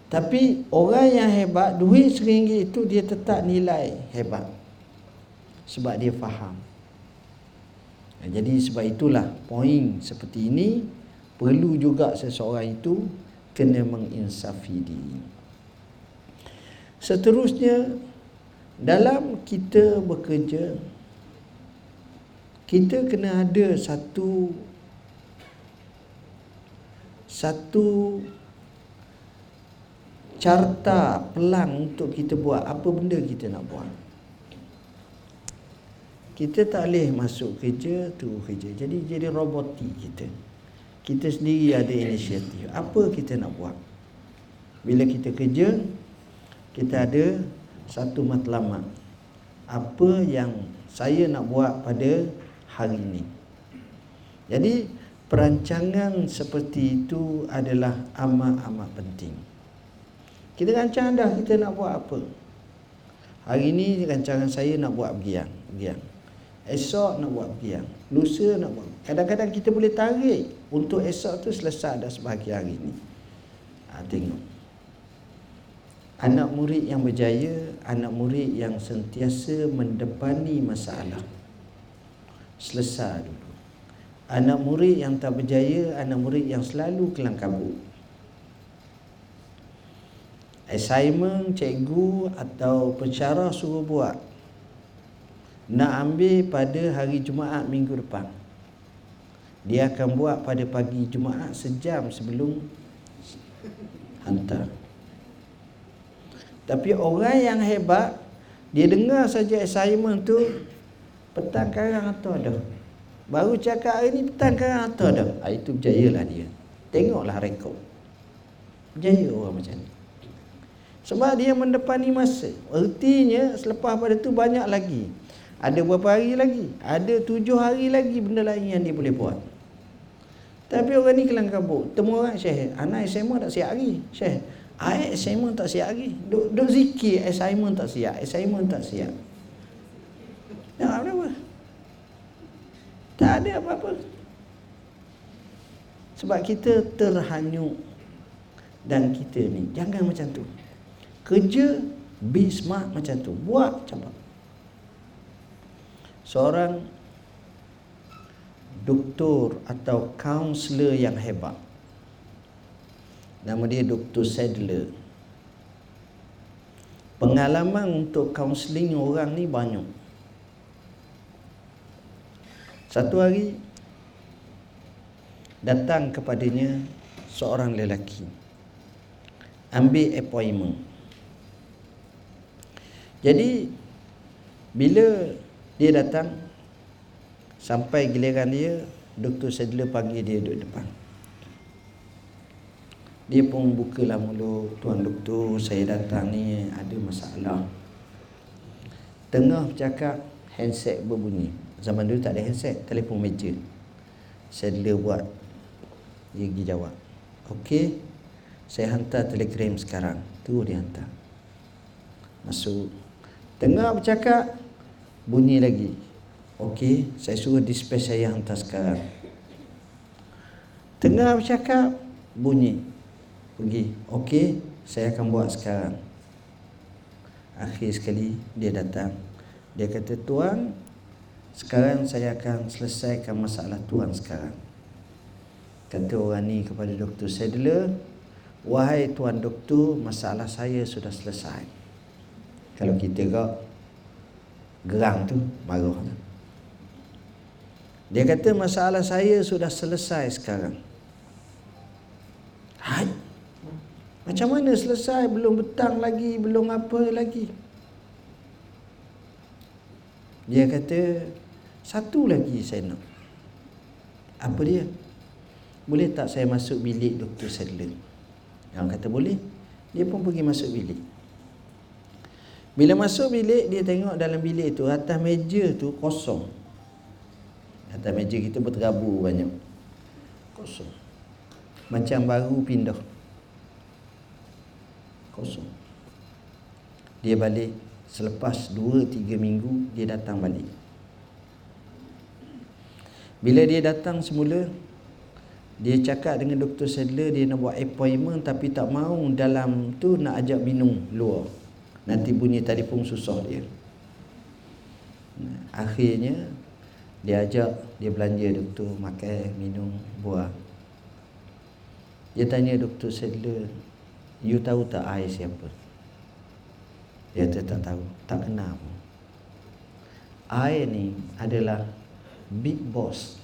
Tapi orang yang hebat, duit seringgit itu dia tetap nilai hebat sebab dia faham. Jadi sebab itulah poin seperti ini perlu juga seseorang itu kena menginsafi diri seterusnya dalam kita bekerja kita kena ada satu satu carta pelang untuk kita buat. Apa benda kita nak buat? Kita tak boleh masuk kerja tu kerja. Jadi jadi robotik kita. Kita sendiri ada inisiatif. Apa kita nak buat? Bila kita kerja kita ada satu matlamat apa yang saya nak buat pada hari ini jadi perancangan seperti itu adalah amat-amat penting kita rancang dah kita nak buat apa. Hari ini rancangan saya nak buat begiang, begiang. Esok nak buat begiang. Lusa nak buat. Kadang-kadang kita boleh tarik untuk esok tu selesai dah sebahagian hari ini. Ha, tengok. Anak murid yang berjaya, anak murid yang sentiasa mendepani masalah. Selesai dulu. Anak murid yang tak berjaya, anak murid yang selalu kelang kabut assignment cikgu atau pensyarah suruh buat nak ambil pada hari Jumaat minggu depan dia akan buat pada pagi Jumaat sejam sebelum hantar tapi orang yang hebat dia dengar saja assignment tu petang karang atau ada baru cakap hari ni petang karang atau ada ha, itu berjayalah dia tengoklah rekod berjaya orang macam ni sebab dia mendepani masa. Artinya selepas pada tu banyak lagi. Ada berapa hari lagi? Ada tujuh hari lagi benda lain yang dia boleh buat. Tapi orang ni kelang kabut. Temu orang Syekh, anak SMA tak siap hari. Syekh, ayat SMA tak siap hari. Duk, duk zikir assignment tak siap. Assignment tak siap. Tak ada apa. Tak ada apa-apa. Sebab kita terhanyut dan kita ni jangan macam tu kerja be smart macam tu buat cepat seorang doktor atau kaunselor yang hebat nama dia Dr. Sadler pengalaman untuk kaunseling orang ni banyak satu hari datang kepadanya seorang lelaki ambil appointment jadi bila dia datang sampai giliran dia Dr. Sadler panggil dia duduk depan. Dia pun bukalah mulut, tuan doktor, saya datang ni ada masalah. Tengah bercakap, handset berbunyi. Zaman dulu tak ada handset, telefon meja. Sadler buat. Dia pergi jawab. Okey, saya hantar telegram sekarang. Tu dia hantar. Masuk Tengah bercakap Bunyi lagi Okey Saya suruh dispatch saya hantar sekarang Tengah bercakap Bunyi Pergi Okey Saya akan buat sekarang Akhir sekali Dia datang Dia kata Tuan Sekarang saya akan selesaikan masalah Tuan sekarang Kata orang ni kepada Dr. Sadler Wahai Tuan Doktor Masalah saya sudah selesai kalau kita kau gerang tu tu. Dia kata masalah saya sudah selesai sekarang. Hai. Macam mana selesai? Belum betang lagi, belum apa lagi. Dia kata satu lagi saya nak. Apa dia? Boleh tak saya masuk bilik Dr. Sadler? Yang kata boleh. Dia pun pergi masuk bilik. Bila masuk bilik dia tengok dalam bilik tu atas meja tu kosong. Atas meja kita berterabur banyak. Kosong. Macam baru pindah. Kosong. Dia balik selepas 2 3 minggu dia datang balik. Bila dia datang semula dia cakap dengan Dr. Sadler dia nak buat appointment tapi tak mau dalam tu nak ajak minum luar. Nanti bunyi telefon susah dia Akhirnya Dia ajak Dia belanja doktor Makan, minum, buah Dia tanya Dr. Sadler, you tahu tak I siapa? Dia kata tak tahu, tak kenal pun. I ni adalah big boss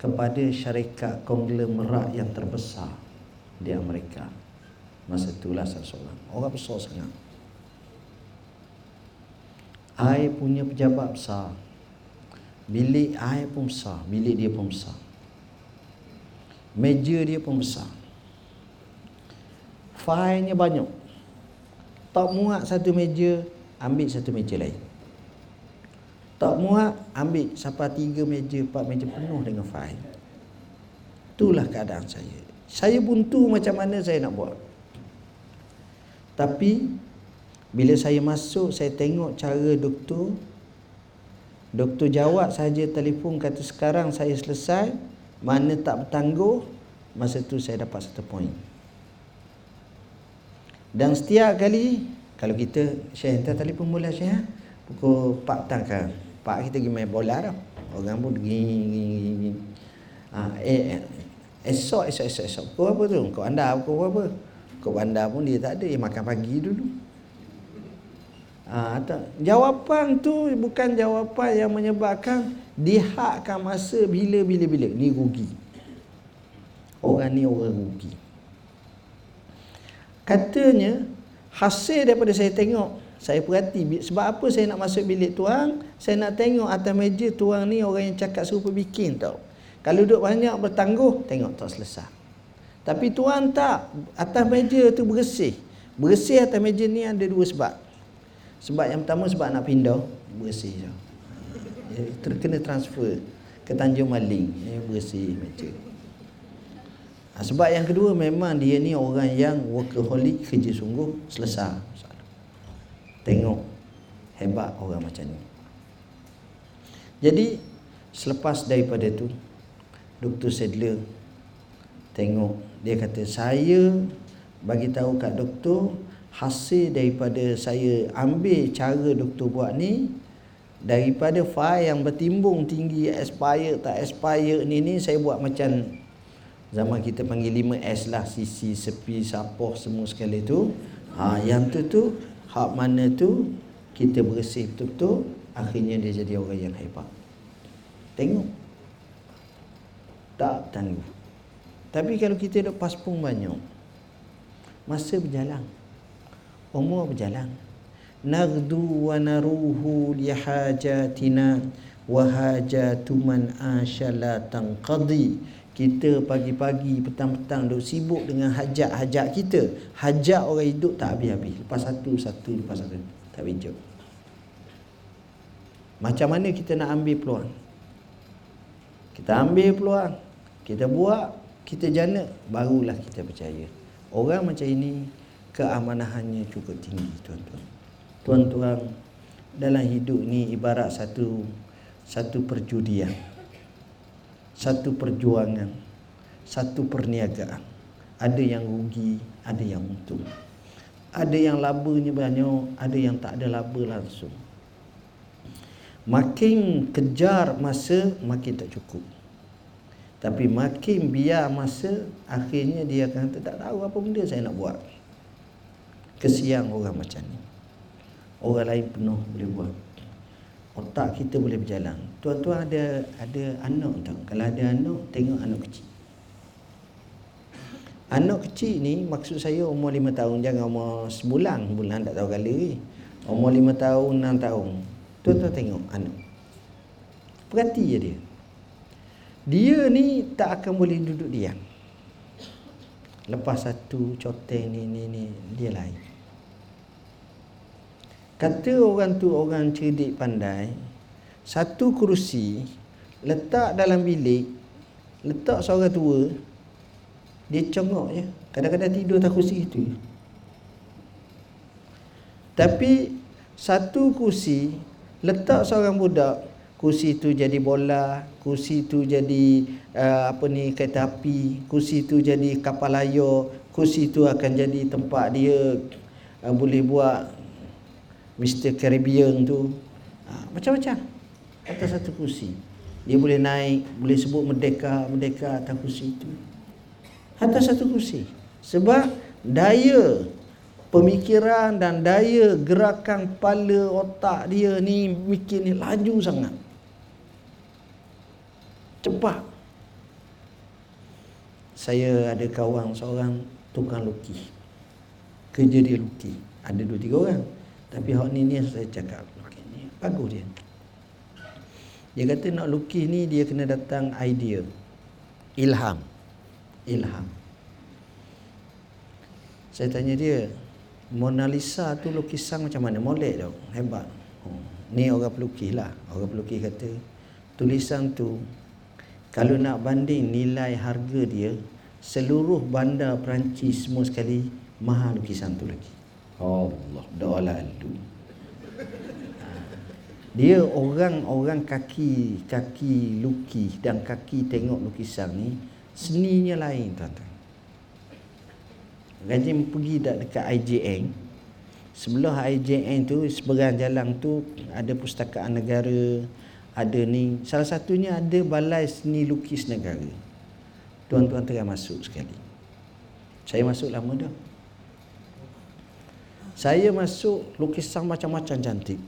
kepada syarikat konglomerat yang terbesar di Amerika. Masa itulah seorang orang besar sangat. I punya pejabat besar. Bilik I pun besar, bilik dia pun besar. Meja dia pun besar. Failnya banyak. Tak muat satu meja, ambil satu meja lain. Tak muat, ambil sampai tiga meja, empat meja penuh dengan fail. Itulah keadaan saya. Saya buntu macam mana saya nak buat. Tapi bila saya masuk saya tengok cara doktor Doktor jawab saja telefon kata sekarang saya selesai mana tak bertangguh masa tu saya dapat satu poin. Dan setiap kali kalau kita Syekh hantar telefon bola Syekh ha? pukul 4 petang kan. Pak kita pergi main bola dah. Orang pun gini gini gini. Ah eh, eh esok esok esok esok. Kau apa tu? Kau anda kau apa? Kau bandar pun dia tak ada, dia makan pagi dulu. Ha, tak. Jawapan tu bukan jawapan yang menyebabkan dihakkan masa bila-bila-bila. Ni rugi. Orang ni orang rugi. Katanya, hasil daripada saya tengok, saya perhati, sebab apa saya nak masuk bilik tuang, saya nak tengok atas meja tuang ni orang yang cakap serupa bikin tau. Kalau duduk banyak bertangguh, tengok tak selesai. Tapi tuan tak, atas meja tu bersih. Bersih atas meja ni ada dua sebab. Sebab yang pertama sebab nak pindah, bersih je. Ya, terkena transfer ke Tanjung Maling, ya, bersih meja. Ha, sebab yang kedua memang dia ni orang yang workaholic, kerja sungguh, selesai. Tengok hebat orang macam ni. Jadi selepas daripada tu Dr. Sedler tengok dia kata saya bagi tahu kat doktor hasil daripada saya ambil cara doktor buat ni daripada file yang bertimbung tinggi expire tak expire ni ni saya buat macam zaman kita panggil 5S lah sisi sepi sapoh semua sekali tu ha yang tu tu hak mana tu kita bersih betul-betul akhirnya dia jadi orang yang hebat tengok tak tangguh. Tapi kalau kita duk paspung banyak, masa berjalan, umur berjalan. Nagdu wa naruhu li hajatina wa hajatu man ashala tanqadi. Kita pagi-pagi, petang-petang duk sibuk dengan hajat-hajat kita. Hajat orang hidup tak habis-habis. Lepas satu, satu, lepas satu. Tak bijak. Macam mana kita nak ambil peluang? Kita ambil peluang kita buat kita jana barulah kita percaya orang macam ini keamanahannya cukup tinggi tuan-tuan tuan-tuan dalam hidup ni ibarat satu satu perjudian satu perjuangan satu perniagaan. Ada yang rugi ada yang untung. Ada yang labanya banyak ada yang tak ada laba langsung. Makin kejar masa makin tak cukup. Tapi makin biar masa Akhirnya dia akan kata Tak tahu apa benda saya nak buat. Kesiang orang macam ni. Orang lain penuh boleh buat Otak kita boleh berjalan. Tuan-tuan ada ada anak tau Kalau ada anak Tengok anak kecil. Anak kecil ni Maksud saya umur lima tahun Jangan umur sebulan. Bulan tak tahu kali. Umur lima tahun enam tahun. Tuan-tuan tengok anak. Perhati je dia. Dia ni tak akan boleh duduk diam. Lepas satu coteng ni ni ni dia lain kata orang tu orang cerdik pandai satu kerusi letak dalam bilik letak seorang tua dia congok je. Kadang-kadang tidur atas kursi itu tapi satu kursi letak seorang budak kursi tu jadi bola, kursi tu jadi uh, apa ni kereta api, kursi tu jadi kapal layar, kursi tu akan jadi tempat dia uh, boleh buat Mr. Caribbean tu. Uh, macam-macam. Atas satu kursi. Dia boleh naik, boleh sebut merdeka, merdeka atas kursi itu. Atas satu kursi. Sebab daya pemikiran dan daya gerakan kepala otak dia ni mikir ni laju sangat. Cepat. Saya ada kawan seorang tukang lukis. Kerja dia lukis. Ada dua tiga orang. Tapi hak ni ni saya cakap lukis ni bagus dia. Dia kata nak lukis ni dia kena datang idea. Ilham. Ilham. Saya tanya dia, Mona Lisa tu lukisan macam mana? Molek tau. Hebat. Oh. Ni orang pelukis lah. Orang pelukis kata, tulisan tu kalau nak banding nilai harga dia seluruh bandar Perancis semua sekali mahal lukisan tu lagi. Allah, doa lalu. Dia orang-orang kaki kaki lukis dan kaki tengok lukisan ni seninya lain tuan-tuan. Rajin pergi dak dekat IJN. Sebelah IJN tu seberang jalan tu ada pustakaan negara, ada ni. Salah satunya ada Balai Seni Lukis Negara. Tuan-tuan tengah masuk sekali. Saya masuk lama dah. Saya masuk lukisan macam-macam cantik.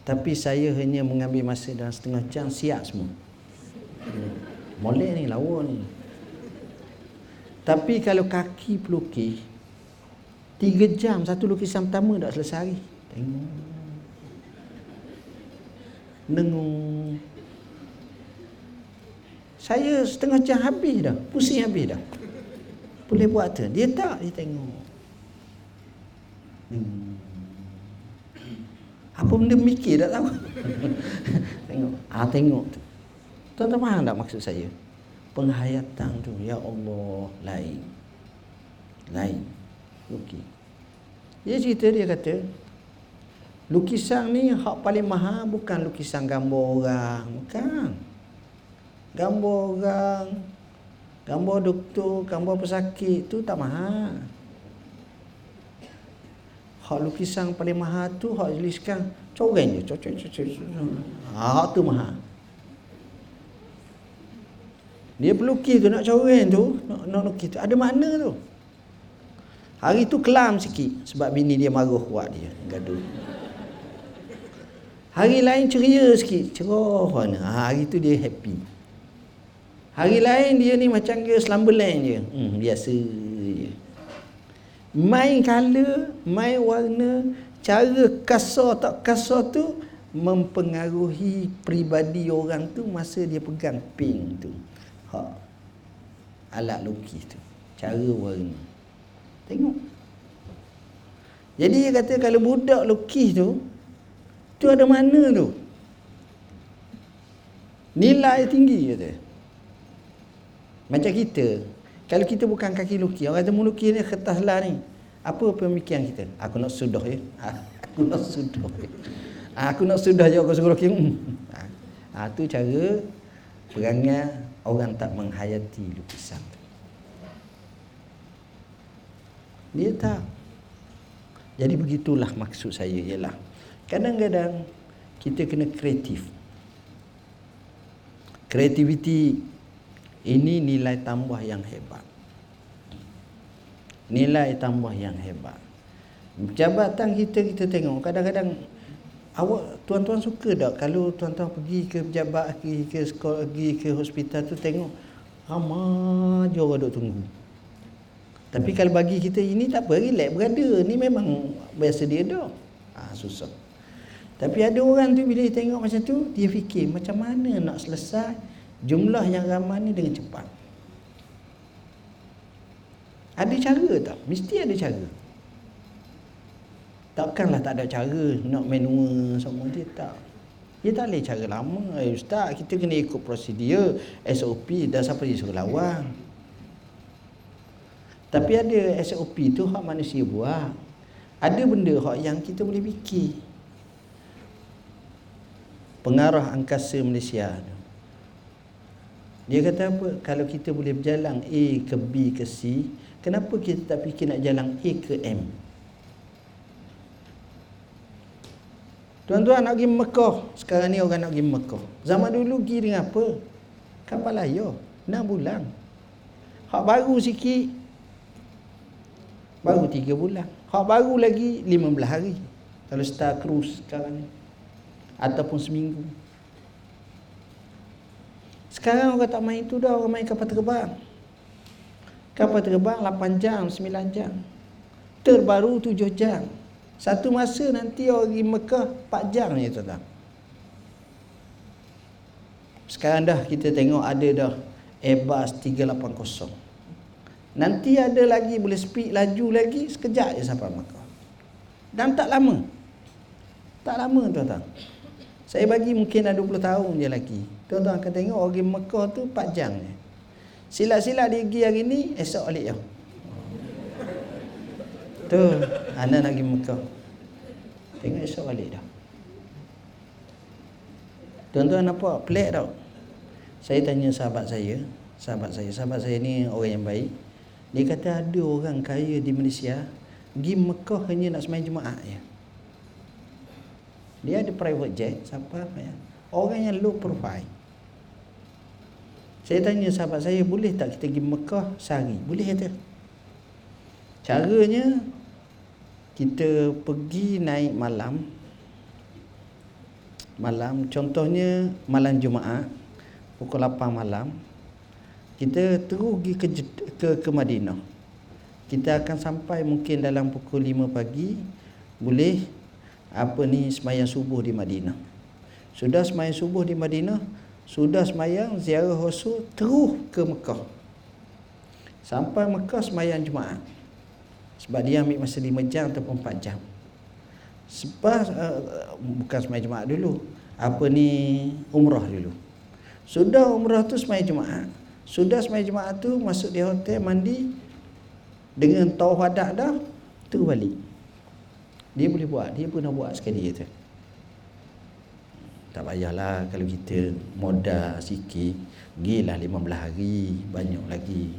Tapi saya hanya mengambil masa dalam setengah jam siap semua. Molek ni, lawa ni. Tapi kalau kaki pelukis, tiga jam satu lukisan pertama tak selesai hari. Tengok. Dengung. Saya setengah jam habis dah. Pusing habis dah. Boleh buat tu. Dia tak, dia tengok. Hmm. Apa benda mikir tak tahu. tengok. Ah tengok tu. Tuan-tuan faham tak maksud saya? Penghayatan tu ya Allah lain. Lain. Okey. Dia cerita dia kata lukisan ni hak paling mahal bukan lukisan gambar orang, bukan. Gambar orang, gambar doktor, gambar pesakit tu tak mahal. Hak lukisan paling mahal tu hak tuliskan coreng je, cocok cocok. Ha, hak tu mahal. Dia pelukis tu nak coreng tu, nak, nak lukis tu. Ada makna tu. Hari tu kelam sikit sebab bini dia marah kuat dia, gaduh. Hari lain ceria sikit, cerah mana. Ha, hari tu dia happy. Hari lain dia ni macam dia slumberland je. Hmm, biasa main color, main warna, cara kasar tak kasar tu mempengaruhi pribadi orang tu masa dia pegang pink tu. Ha. Alat lukis tu. Cara warna. Tengok. Jadi dia kata kalau budak lukis tu tu ada mana tu? Nilai tinggi kata. Macam kita, kalau kita bukan kaki lukis, orang kata melukis ni kertas lah ni. Apa pemikiran kita? Aku nak sudah ya. Aku nak sudah. Ya. Aku nak sudah je aku suruh lukis. Ha, tu cara perangai orang tak menghayati lukisan. Dia tak. Jadi begitulah maksud saya ialah kadang-kadang kita kena kreatif. Kreativiti ini nilai tambah yang hebat. Nilai tambah yang hebat. Jabatan kita kita tengok kadang-kadang awak tuan-tuan suka tak kalau tuan-tuan pergi ke pejabat pergi ke sekolah pergi ke hospital tu tengok ramai je orang duk tunggu. Tapi kalau bagi kita ini tak apa relax berada ni memang biasa dia dah. Ha, susah. Tapi ada orang tu bila dia tengok macam tu dia fikir macam mana nak selesai jumlah yang ramai ni dengan cepat. Ada cara tak? Mesti ada cara. Takkanlah tak ada cara nak manual semua dia tak. Dia tak boleh cara lama. Eh, Ustaz, kita kena ikut prosedur SOP dan siapa dia suruh lawan. Tapi ada SOP tu hak manusia buat. Ada benda hak yang kita boleh fikir. Pengarah angkasa Malaysia tu. Dia kata apa? Kalau kita boleh berjalan A ke B ke C, kenapa kita tak fikir nak jalan A ke M? Tuan-tuan nak pergi Mekah. Sekarang ni orang nak pergi Mekah. Zaman dulu pergi dengan apa? Kapal layar. 6 bulan. Hak baru sikit baru 3 bulan. Hak baru lagi 15 hari. Kalau start cruise sekarang ni. Ataupun seminggu. Sekarang orang tak main tu dah, orang main kapal terbang. Kapal terbang 8 jam, 9 jam. Terbaru 7 jam. Satu masa nanti orang pergi Mekah 4 jam je tuan Sekarang dah kita tengok ada dah Airbus 380. Nanti ada lagi boleh speed laju lagi sekejap je sampai Mekah. Dan tak lama. Tak lama tuan-tuan. Saya bagi mungkin dah 20 tahun je lagi. Tuan-tuan akan tengok orang Mekah tu 4 jam je. Sila-sila dia pergi hari ni, esok balik je. Tu, anak nak pergi Mekah. Tengok esok balik dah. Tuan-tuan nampak pelik tau. Saya tanya sahabat saya, sahabat saya, sahabat saya ni orang yang baik. Dia kata ada orang kaya di Malaysia pergi Mekah hanya nak sembahyang Jumaat je. Dia ada private jet, siapa ya? Orang yang low profile. Saya tanya sahabat saya, boleh tak kita pergi Mekah sehari? Boleh kata. Caranya kita pergi naik malam malam contohnya malam Jumaat pukul 8 malam kita terus pergi ke, ke, ke Madinah kita akan sampai mungkin dalam pukul 5 pagi boleh apa ni semayang subuh di Madinah? Sudah semayang subuh di Madinah sudah semayang ziarah Rasul terus ke Mekah. Sampai Mekah semayang Jumaat. Sebab dia ambil masa 5 jam ataupun 4 jam. Sebab uh, bukan semayang Jumaat dulu. Apa ni umrah dulu. Sudah umrah tu semayang Jumaat. Sudah semayang Jumaat tu masuk di hotel mandi. Dengan tawaf dah tu balik. Dia boleh buat, dia pun nak buat sekali tu. Tak payahlah kalau kita modal sikit, gilah 15 hari, banyak lagi.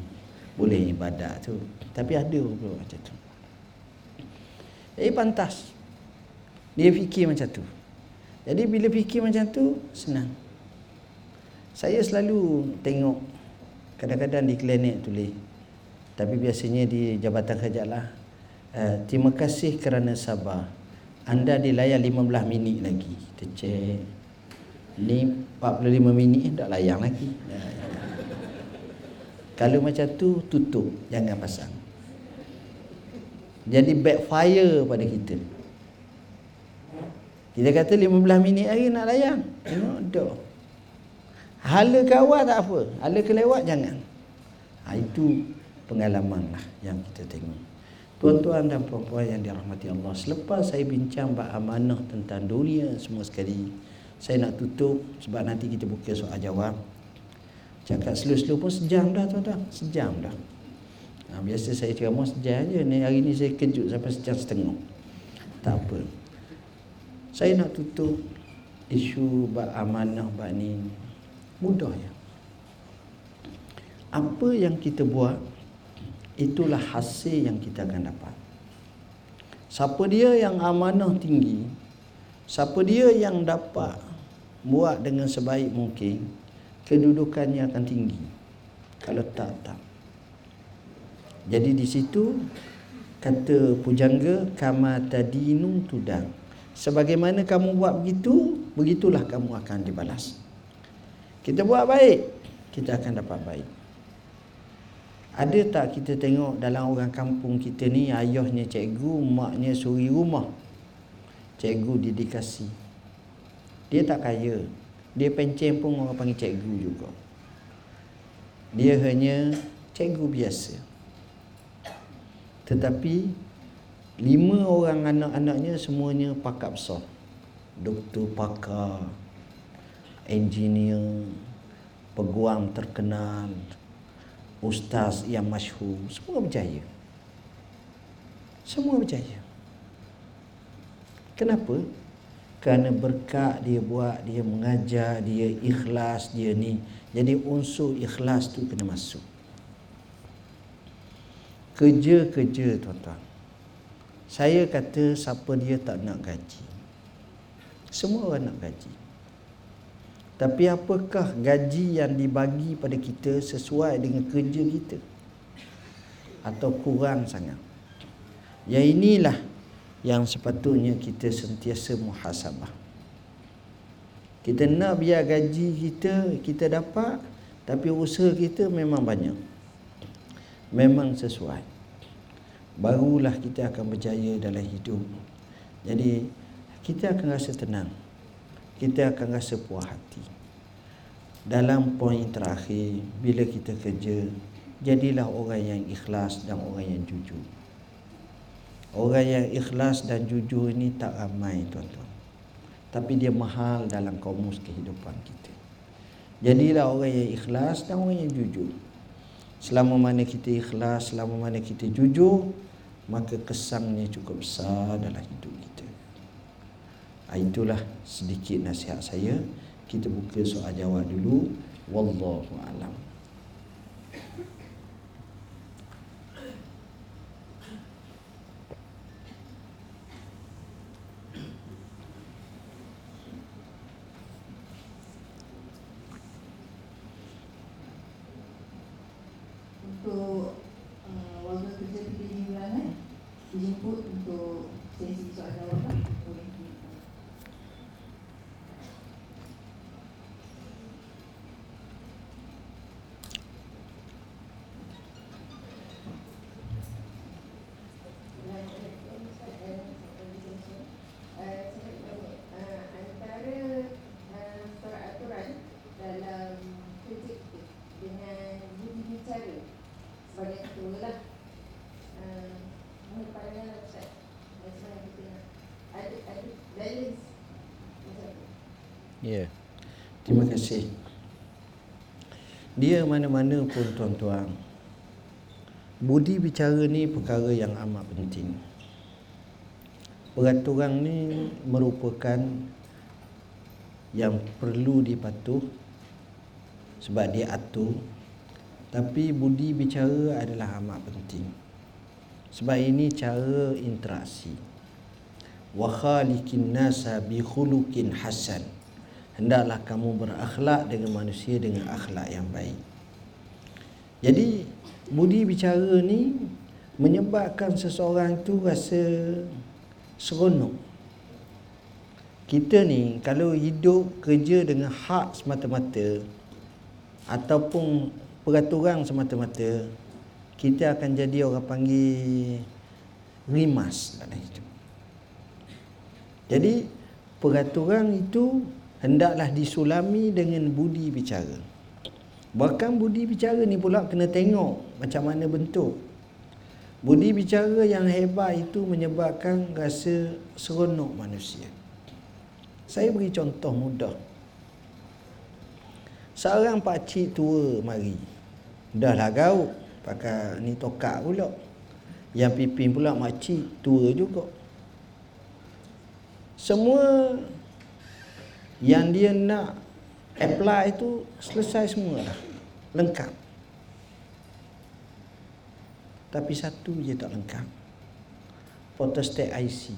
Boleh ibadat tu. Tapi ada pun macam tu. Jadi pantas. Dia fikir macam tu. Jadi bila fikir macam tu, senang. Saya selalu tengok kadang-kadang di klinik tulis tapi biasanya di Jabatan Kerja lah uh, terima kasih kerana sabar. Anda dilayan 15 minit lagi. Kita cek ni 45 minit tak layan lagi. Kalau macam tu tutup. Jangan pasang. Jadi backfire pada kita. Kita kata 15 minit lagi nak layan tengok Hala ke awal tak apa. Hala ke lewat jangan. Ha, itu pengalaman lah yang kita tengok. Tuan-tuan dan puan-puan yang dirahmati Allah. Selepas saya bincang bab amanah tentang dunia semua sekali. Saya nak tutup sebab nanti kita buka soal jawab. Cakap slow-slow pun sejam dah tuan-tuan. Sejam dah. Ha, biasa saya ceramah sejam je. Ni, hari ni saya kejut sampai sejam setengah. Tak apa. Saya nak tutup isu bab amanah bab ni Mudah ya. Apa yang kita buat itulah hasil yang kita akan dapat. Siapa dia yang amanah tinggi, siapa dia yang dapat buat dengan sebaik mungkin, kedudukannya akan tinggi. Kalau tak tak. Jadi di situ kata pujangga kama tadinu tudang. Sebagaimana kamu buat begitu, begitulah kamu akan dibalas. Kita buat baik, kita akan dapat baik. Ada tak kita tengok dalam orang kampung kita ni ayahnya cikgu, maknya suri rumah. Cikgu dedikasi. Dia tak kaya. Dia pencen pun orang panggil cikgu juga. Dia hanya cikgu biasa. Tetapi lima orang anak-anaknya semuanya pakar besar. Doktor pakar, engineer, peguam terkenal, ustaz yang masyhur, semua berjaya. Semua berjaya. Kenapa? Kerana berkat dia buat, dia mengajar, dia ikhlas, dia ni. Jadi unsur ikhlas tu kena masuk. Kerja-kerja tuan-tuan. Saya kata siapa dia tak nak gaji. Semua orang nak gaji. Tapi apakah gaji yang dibagi pada kita sesuai dengan kerja kita? atau kurang sangat. Yang inilah yang sepatutnya kita sentiasa muhasabah. Kita nak biar gaji kita kita dapat tapi usaha kita memang banyak. Memang sesuai. Barulah kita akan berjaya dalam hidup. Jadi kita akan rasa tenang. Kita akan rasa puas hati. Dalam poin terakhir bila kita kerja jadilah orang yang ikhlas dan orang yang jujur. Orang yang ikhlas dan jujur ini tak ramai tuan-tuan tapi dia mahal dalam kamus kehidupan kita. Jadilah orang yang ikhlas dan orang yang jujur. Selama mana kita ikhlas, selama mana kita jujur, maka kesannya cukup besar dalam hidup kita. Ah, itulah sedikit nasihat saya. Kita buka soal jawab dulu. Wallahu a'lam. untuk uh, warga kerja tiga mingguan eh, dijemput untuk sesi soal jawapan boleh kita. antara uh, peraturan dalam kerja kita dengan budi bicara sebagai ketua lah uh, mohon pandangan Ustaz macam mana kita nak ada, ada balance macam tu Ya. Terima kasih. Dia mana-mana pun tuan-tuan. Budi bicara ni perkara yang amat penting. Peraturan ni merupakan yang perlu dipatuh sebab dia atur tapi budi bicara adalah amat penting sebab ini cara interaksi wa khaliqin nasa bi khuluqin hasan hendaklah kamu berakhlak dengan manusia dengan akhlak yang baik jadi budi bicara ni menyebabkan seseorang tu rasa seronok kita ni kalau hidup kerja dengan hak semata-mata ataupun peraturan semata-mata kita akan jadi orang panggil rimas dalam hidup. Jadi peraturan itu hendaklah disulami dengan budi bicara. Bahkan budi bicara ni pula kena tengok macam mana bentuk. Budi bicara yang hebat itu menyebabkan rasa seronok manusia. Saya beri contoh mudah. Seorang pakcik tua mari. Dah lah gauk. Pakai ni tokak pula. Yang pimpin pula makcik tua juga. Semua yang dia nak apply tu selesai semua dah. Lengkap. Tapi satu je tak lengkap. Photostat IC.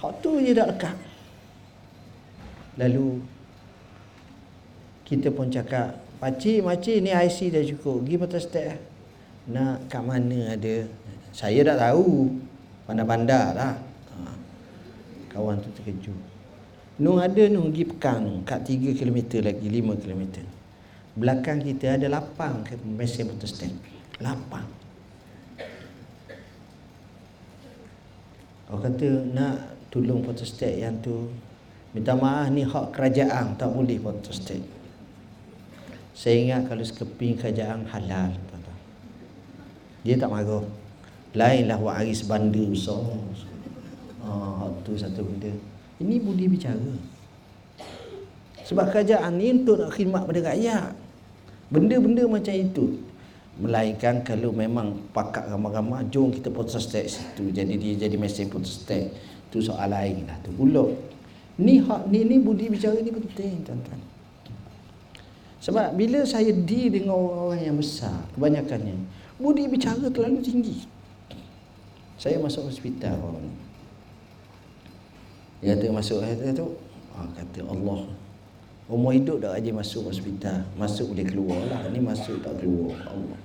Hak tu je tak lengkap. Lalu kita pun cakap, Pakcik, makcik ni IC dah cukup. Pergi photostat lah. Nak kat mana ada. Saya dah tahu. Pandai-pandai lah. Kawan tu terkejut. Nung ada nung pergi Pekang. Kat 3 km lagi, 5 km. Belakang kita ada lapang ke mesin photostat. Lapang. Orang kata nak tolong photostat yang tu minta maaf ni hak kerajaan tak boleh photostat saya ingat kalau sekeping kerajaan halal dia tak marah lainlah wak aris bandar besar ah, hak tu satu benda. Ini budi bicara. Sebab kerajaan ni untuk nak khidmat pada rakyat. Benda-benda macam itu. Melainkan kalau memang pakat ramai-ramai jom kita photostat situ jadi dia jadi mesin photostat tu soal lain lah tu pula. Ni hak ni ni budi bicara ni penting tuan-tuan. Sebab bila saya di dengan orang-orang yang besar kebanyakannya budi bicara terlalu tinggi. Saya masuk hospital orang ni dia kata masuk kata tu ah, kata Allah Umur hidup tak rajin masuk hospital. Masuk boleh keluar lah. Ni masuk tak keluar. Allah.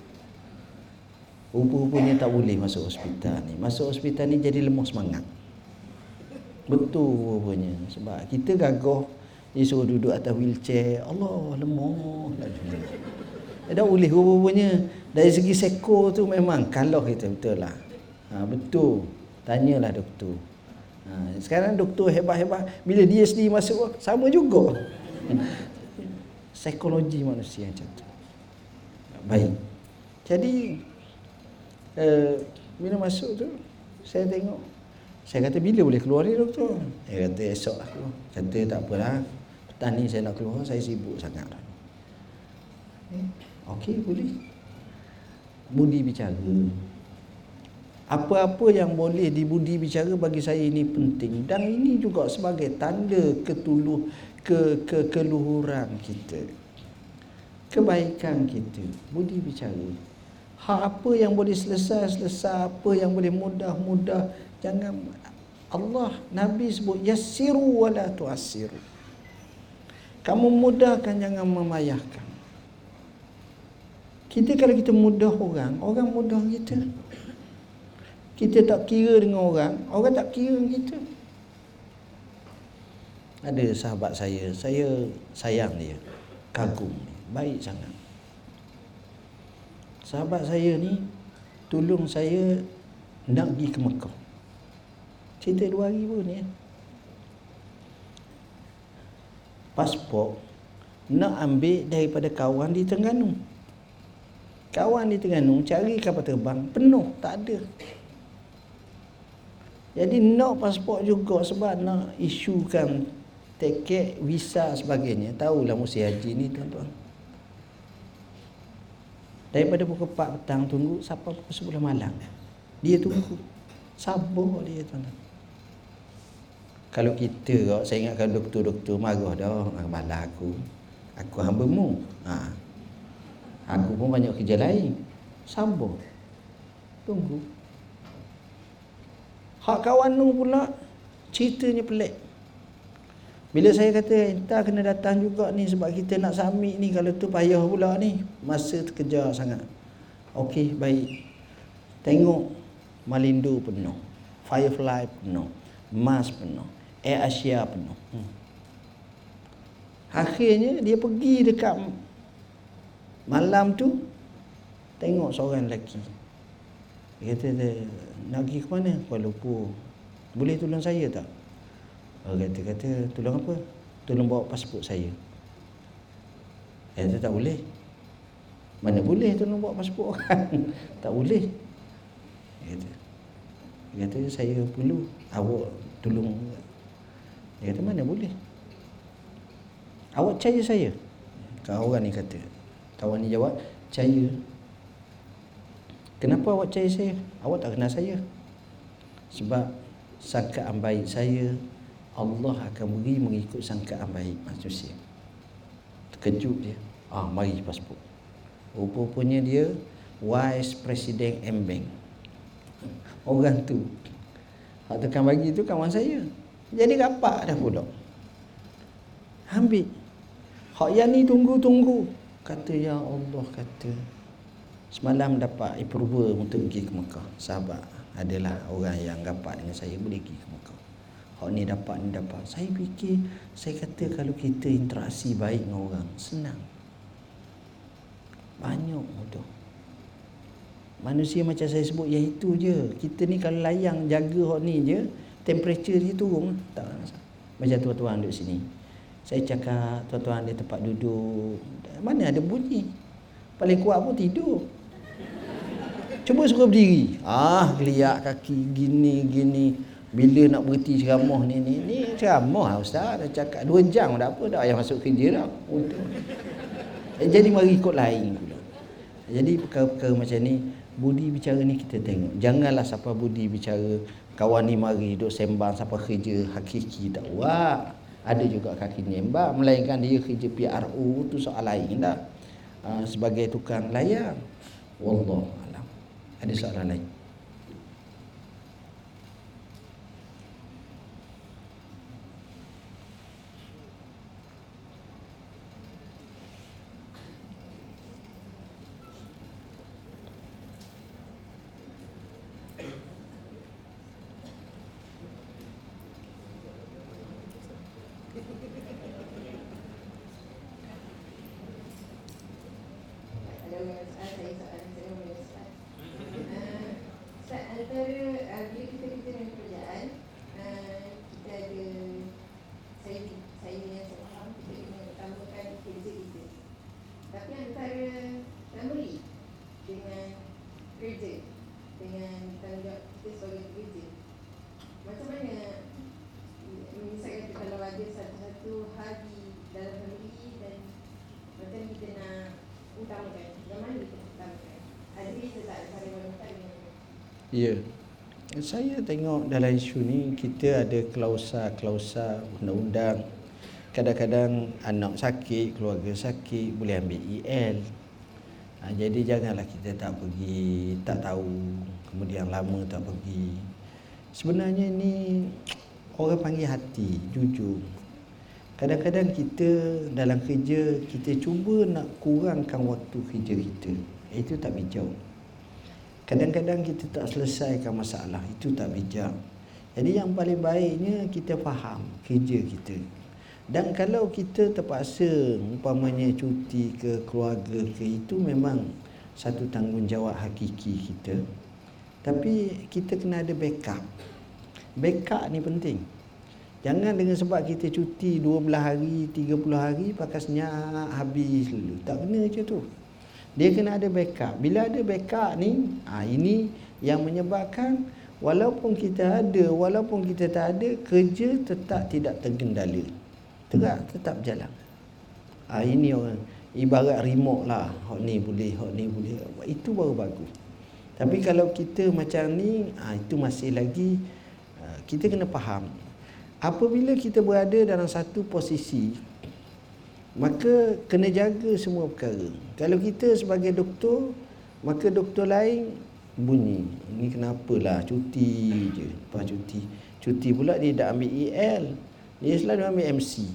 Rupa-rupanya tak boleh masuk hospital ni. Masuk hospital ni jadi lemah semangat. Betul rupanya. Sebab kita gagah dia suruh duduk atas wheelchair. Allah lemah. Eh, tak boleh rupanya. Dari segi seko tu memang kalau kita betul lah. Ha, betul. Tanyalah doktor. Ha, sekarang doktor hebat-hebat. Bila dia sendiri masuk sama juga. Psikologi manusia macam tu. Baik. Jadi uh, bila masuk tu saya tengok saya kata bila boleh keluar ni doktor? Dia kata esok lah keluar. Kata tak apalah. Petang ni saya nak keluar, saya sibuk sangat. Eh, Okey, boleh. Budi bicara. Apa-apa yang boleh dibudi bicara bagi saya ini penting dan ini juga sebagai tanda ketuluh ke, ke keluhuran kita. Kebaikan kita, budi bicara. Hak apa yang boleh selesai, selesai. Apa yang boleh mudah, mudah. Jangan Allah, Nabi sebut, Yassiru wa la tuassiru. Kamu mudahkan, jangan memayahkan. Kita kalau kita mudah orang, orang mudah kita. Kita tak kira dengan orang, orang tak kira dengan kita. Ada sahabat saya, saya sayang dia. Kagum. Baik sangat. Sahabat saya ni tolong saya nak pergi ke Mekah. Cerita dua hari pun ni. Pasport nak ambil daripada kawan di Terengganu. Kawan di Terengganu cari kapal terbang penuh, tak ada. Jadi nak pasport juga sebab nak isukan tiket, visa sebagainya. Tahulah musim haji ni tuan-tuan. Daripada pukul 4 petang tunggu sampai pukul 10 malam. Dia tunggu. Sabar dia tuan-tuan. Kalau kita, saya ingatkan doktor-doktor marah dah. Malah aku. Aku hamba mu. Ha. Aku pun banyak kerja lain. Sabar. Tunggu. Hak kawan nu pula ceritanya pelik. Bila saya kata entah kena datang juga ni sebab kita nak submit ni kalau tu payah pula ni. Masa terkejar sangat. Okey, baik. Tengok Malindo penuh. Firefly penuh. Mars penuh. Air Asia penuh. Hmm. Akhirnya dia pergi dekat malam tu tengok seorang lelaki. Dia kata dia, nak pergi ke mana? Kuala Lumpur. Boleh tolong saya tak? Oh, kata kata tolong apa? Tolong bawa pasport saya. Eh, kata tak boleh. Mana boleh tolong bawa pasport orang? tak boleh. Dia kata. Dia kata saya perlu awak tolong. Dia kata mana boleh. Awak percaya saya? Kau orang ni kata. Kawan ni jawab, percaya. Kenapa awak percaya saya? Awak tak kenal saya. Sebab sangkaan baik saya Allah akan beri mengikut sangkaan baik manusia. Terkejut dia. Ah, mari pasport. Rupa-rupanya dia Vice President M-Bank. Orang tu. Hak tekan bagi tu kawan saya. Jadi rapat dah pula. Ambil. Hak yang ni tunggu-tunggu. Kata ya Allah kata. Semalam dapat approval untuk pergi ke Mekah. Sahabat adalah orang yang rapat dengan saya boleh pergi ke Mekah. Hak ni dapat ni dapat. Saya fikir saya kata kalau kita interaksi baik dengan orang senang. Banyak mudah. Manusia macam saya sebut yang itu je. Kita ni kalau layang jaga hak ni je, temperature dia turun tak macam tuan-tuan duduk sini. Saya cakap tuan-tuan di tempat duduk, mana ada bunyi. Paling kuat pun tidur. Cuba suruh berdiri. Ah, geliat kaki gini gini. Bila nak berhenti ceramah ni ni ni ceramah lah ustaz dah cakap 2 jam dah apa dah ayah masuk kerja dah. Untuk. Eh, jadi mari ikut lain pula. Jadi perkara-perkara macam ni budi bicara ni kita tengok. Janganlah siapa budi bicara kawan ni mari duduk sembang siapa kerja hakiki tak wah. Ada juga kaki nembak melainkan dia kerja PRO tu soal lain dah. Uh, sebagai tukang layar. Wallah Ada soalan lain. Ya. Saya tengok dalam isu ni kita ada klausa-klausa undang-undang. Kadang-kadang anak sakit, keluarga sakit boleh ambil EL. Ha, jadi janganlah kita tak pergi, tak tahu, kemudian lama tak pergi. Sebenarnya ni orang panggil hati, jujur. Kadang-kadang kita dalam kerja kita cuba nak kurangkan waktu kerja kita. Itu tak bijak. Kadang-kadang kita tak selesaikan masalah. Itu tak bijak. Jadi yang paling baiknya kita faham kerja kita. Dan kalau kita terpaksa Umpamanya cuti ke keluarga ke Itu memang satu tanggungjawab hakiki kita. Tapi kita kena ada backup. Backup ni penting. Jangan dengan sebab kita cuti 12 hari, 30 hari Pakai senyap habis. Dulu Tak kena macam tu dia kena ada backup. Bila ada backup ni, ha, ini yang menyebabkan walaupun kita ada, walaupun kita tak ada, kerja tetap tidak tergendala. Tegak tetap jalan. Ha, ini orang ibarat remote lah. Hak ni boleh, hak ni boleh. Itu baru bagus. Tapi kalau kita macam ni, ha, itu masih lagi ha, kita kena faham. Apabila kita berada dalam satu posisi maka kena jaga semua perkara. Kalau kita sebagai doktor, maka doktor lain bunyi. Ini kenapalah cuti je. Lepas cuti. Cuti pula dia tak ambil EL. Dia selalu ambil MC.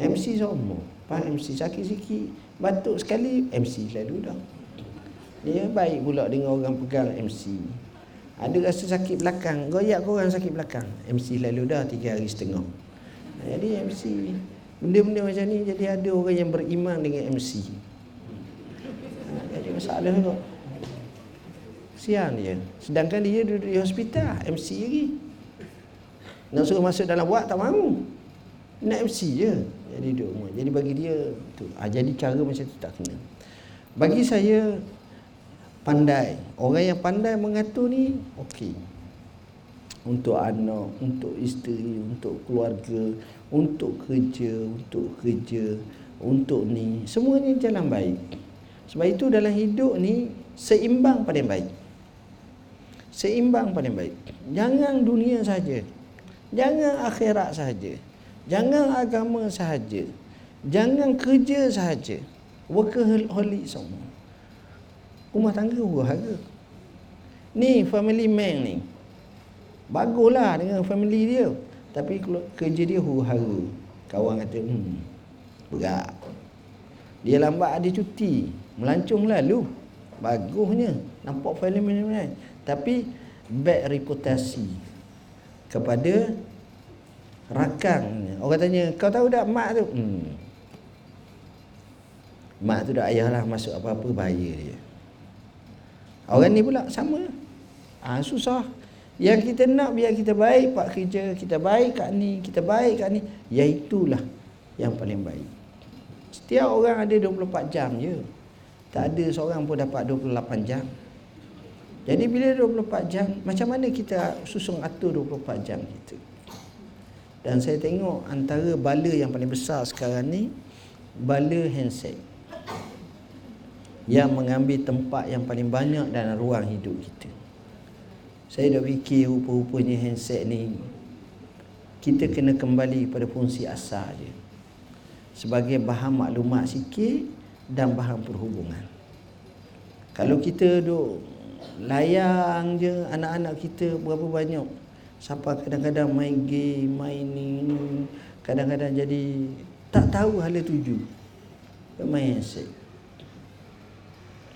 MC semua. Lepas MC sakit sikit. Batuk sekali, MC selalu dah. Dia baik pula dengan orang pegang MC. Ada rasa sakit belakang. Goyak kau orang sakit belakang. MC lalu dah tiga hari setengah. Jadi MC Benda-benda macam ni jadi ada orang yang beriman dengan MC. Jadi masalah tengok. Sian dia. Sedangkan dia duduk di hospital, MC lagi. Nak suruh masuk dalam buat tak mahu. Nak MC je. Jadi duduk rumah. Jadi bagi dia tu. Ha, jadi cara macam tu tak kena. Bagi saya pandai. Orang yang pandai mengatur ni okey. Untuk anak, untuk isteri, untuk keluarga, untuk kerja, untuk kerja, untuk ni, semua ni jalan baik. Sebab itu dalam hidup ni seimbang paling baik. Seimbang paling baik. Jangan dunia saja. Jangan akhirat saja. Jangan agama saja. Jangan kerja saja. Workaholic semua. Rumah tangga huru-hara. Ni family man ni. Baguslah dengan family dia. Tapi kerja dia huru-hara. Kawan kata, hmm, berat. Dia lambat ada cuti. Melancong lalu. Bagusnya. Nampak ni. Tapi, bad reputasi. Kepada rakan. Orang tanya, kau tahu tak mak tu? Hmm. Mak tu dah ayah lah masuk apa-apa bahaya dia. Orang ni pula sama. Ah ha, susah. Yang kita nak biar kita baik pak kerja, kita baik kat ni, kita baik kat ni, ya itulah yang paling baik. Setiap orang ada 24 jam je. Tak ada seorang pun dapat 28 jam. Jadi bila 24 jam, macam mana kita susung atur 24 jam kita? Dan saya tengok antara bala yang paling besar sekarang ni bala handset. Yang mengambil tempat yang paling banyak dalam ruang hidup kita. Saya dah fikir rupa-rupanya handset ni kita kena kembali pada fungsi asal dia. Sebagai bahan maklumat sikit dan bahan perhubungan. Kalau kita duk layang je anak-anak kita berapa banyak sampai kadang-kadang main game, main ni, kadang-kadang jadi tak tahu hala tuju. Main handset.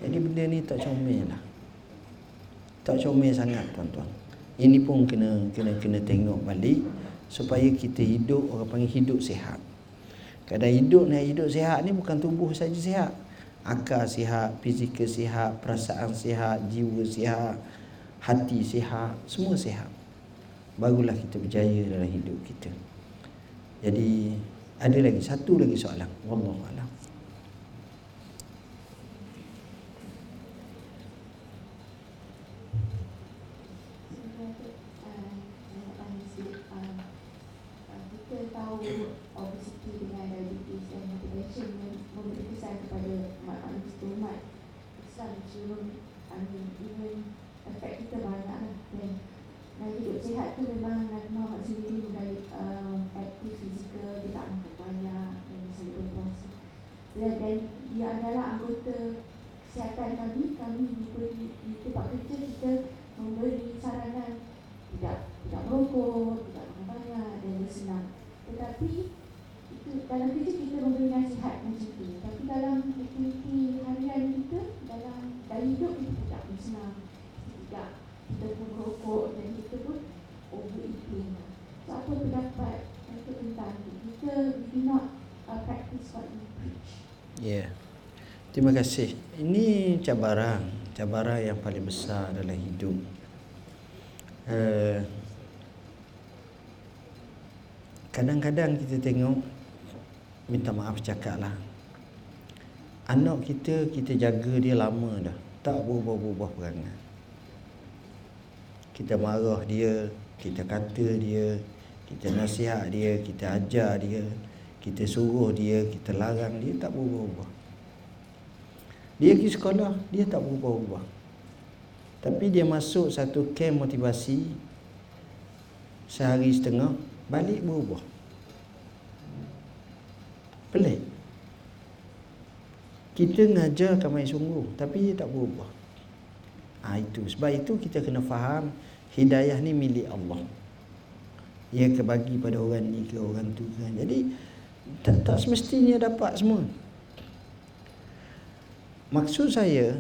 Jadi benda ni tak comel lah tak comel sangat tuan-tuan. Ini pun kena kena kena tengok balik supaya kita hidup orang panggil hidup sihat. Kadang hidup ni hidup sihat ni bukan tubuh saja sihat. Akal sihat, fizikal sihat, perasaan sihat, jiwa sihat, hati sihat, semua sihat. Barulah kita berjaya dalam hidup kita. Jadi ada lagi satu lagi soalan. Wallahu a'lam. sebelum I mean even affect kita hidup sihat tu memang Nabi Muhammad sendiri mulai uh, aktif fizikal, dia tak makan banyak dan dia selalu berpuasa. Dan, dan dia adalah anggota kesihatan kami, kami diberi di tempat kerja kita memberi saranan tidak tidak merokok, tidak makan banyak dan bersenam. Tetapi itu dalam kerja kita memberi nasihat macam tu. Tapi dalam aktiviti harian kita, dalam dalam hidup kita tidak bersenam, tidak kita pun merokok dan kita pun overeating. So apa pendapat untuk tentang itu? Kita we do not uh, practice what we preach. Ya. Yeah. Terima kasih. Ini cabaran, cabaran yang paling besar dalam hidup. Uh, kadang-kadang kita tengok minta maaf cakap lah. Anak kita kita jaga dia lama dah. Tak berubah-ubah perangai. Kita marah dia kita kata dia kita nasihat dia kita ajar dia kita suruh dia kita larang dia tak berubah-ubah dia pergi sekolah dia tak berubah-ubah tapi dia masuk satu camp motivasi sehari setengah balik berubah. Pelik. Kita ngajar kamai sungguh tapi dia tak berubah. Ha, itu sebab itu kita kena faham hidayah ni milik Allah. Ia kebagi pada orang ni ke orang tu kan. Jadi tak, tak semestinya dapat semua. Maksud saya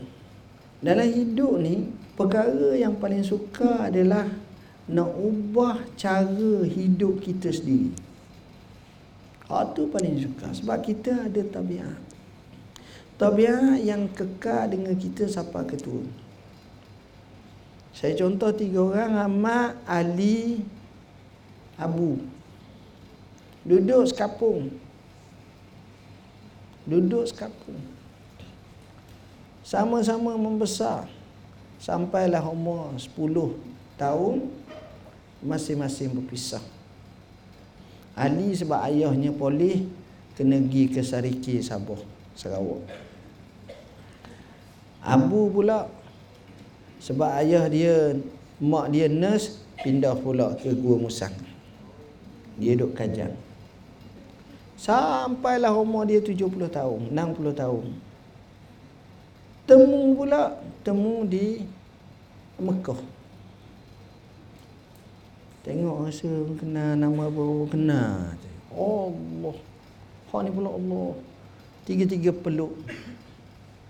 dalam hidup ni perkara yang paling suka adalah nak ubah cara hidup kita sendiri. Hal tu paling suka sebab kita ada tabiat. Tabiat yang kekal dengan kita sampai ketua. Saya contoh tiga orang Ahmad, Ali, Abu. Duduk sekapung. Duduk sekapung. Sama-sama membesar sampailah umur 10 tahun masing-masing berpisah. Ali sebab ayahnya polis kena pergi ke Sariki Sabah, Sarawak. Abu pula sebab ayah dia mak dia nurse pindah pula ke Gua Musang. Dia duduk kajang. Sampailah umur dia 70 tahun, 60 tahun. Temu pula, temu di Mekah. Tengok rasa kena nama baru kena. Allah. Hak ni pula Allah. Tiga-tiga peluk.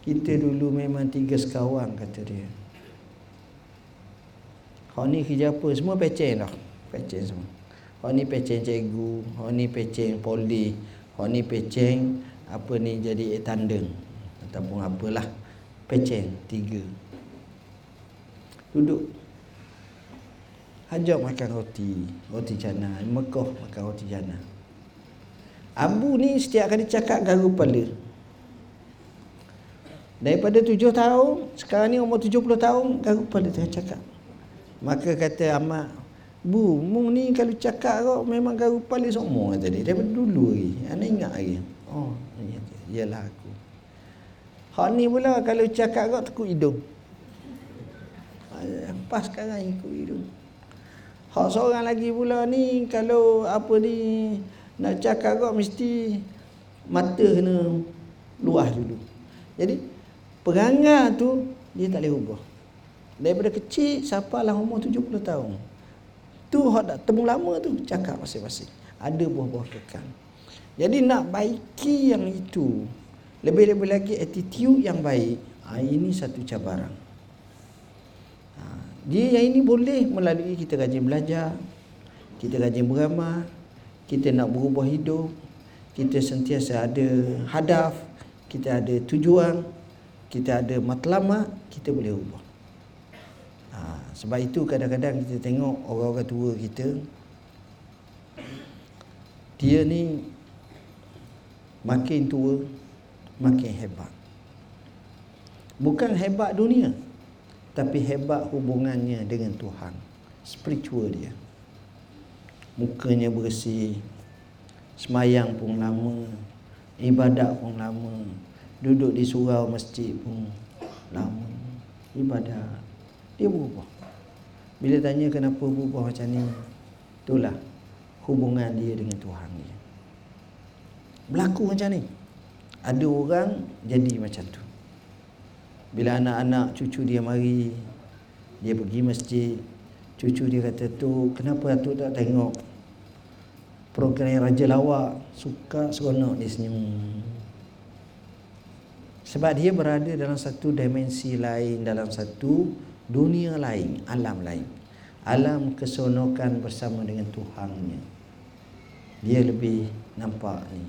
Kita dulu memang tiga sekawan kata dia. Hak ni kerja apa? Semua pecen dah. Pecen semua. Hak ni pecen cikgu. Hak ni pecen poli. Hak ni pecen apa ni jadi tandem. Ataupun apalah. Pecen. Tiga duduk ajak makan roti roti jana Mekah makan roti jana Abu ni setiap kali cakap garu kepala daripada tujuh tahun sekarang ni umur tujuh puluh tahun garu kepala tengah cakap maka kata Ahmad Bu, mu ni kalau cakap kau memang garu kepala semua tadi daripada dulu lagi. Ana ingat lagi. Oh, iyalah. Hak ni pula kalau cakap kau tekuk hidung. Pas sekarang ikut hidung. Hak seorang lagi pula ni Kalau apa ni Nak cakap kau mesti Mata kena Luas dulu. Jadi Perangai tu Dia tak boleh ubah. Daripada kecil Sampailah umur 70 tahun. Tu hak tak temu lama tu Cakap masing-masing. Ada buah-buah kekal. Jadi nak baiki yang itu Lebih-lebih lagi attitude yang baik ha, Ini satu cabaran dia yang ini boleh melalui kita rajin belajar, kita rajin beramal, kita nak berubah hidup, kita sentiasa ada hadaf, kita ada tujuan, kita ada matlamat, kita boleh ubah. Ha, sebab itu kadang-kadang kita tengok orang-orang tua kita, dia ni makin tua, makin hebat. Bukan hebat dunia, tapi hebat hubungannya dengan Tuhan. Spiritual dia. Mukanya bersih semayang pun lama ibadat pun lama duduk di surau masjid pun lama. Ibadat. Dia berubah. Bila tanya kenapa berubah macam ni Itulah hubungan dia dengan Tuhan dia. Berlaku macam ni Ada orang jadi macam tu Bila anak-anak cucu dia mari Dia pergi masjid Cucu dia kata tu Kenapa tu tak tengok Program Raja Lawak Suka seronok dia senyum sebab dia berada dalam satu dimensi lain, dalam satu dunia lain, alam lain. Alam keseronokan bersama dengan Tuhannya. Dia lebih nampak ni.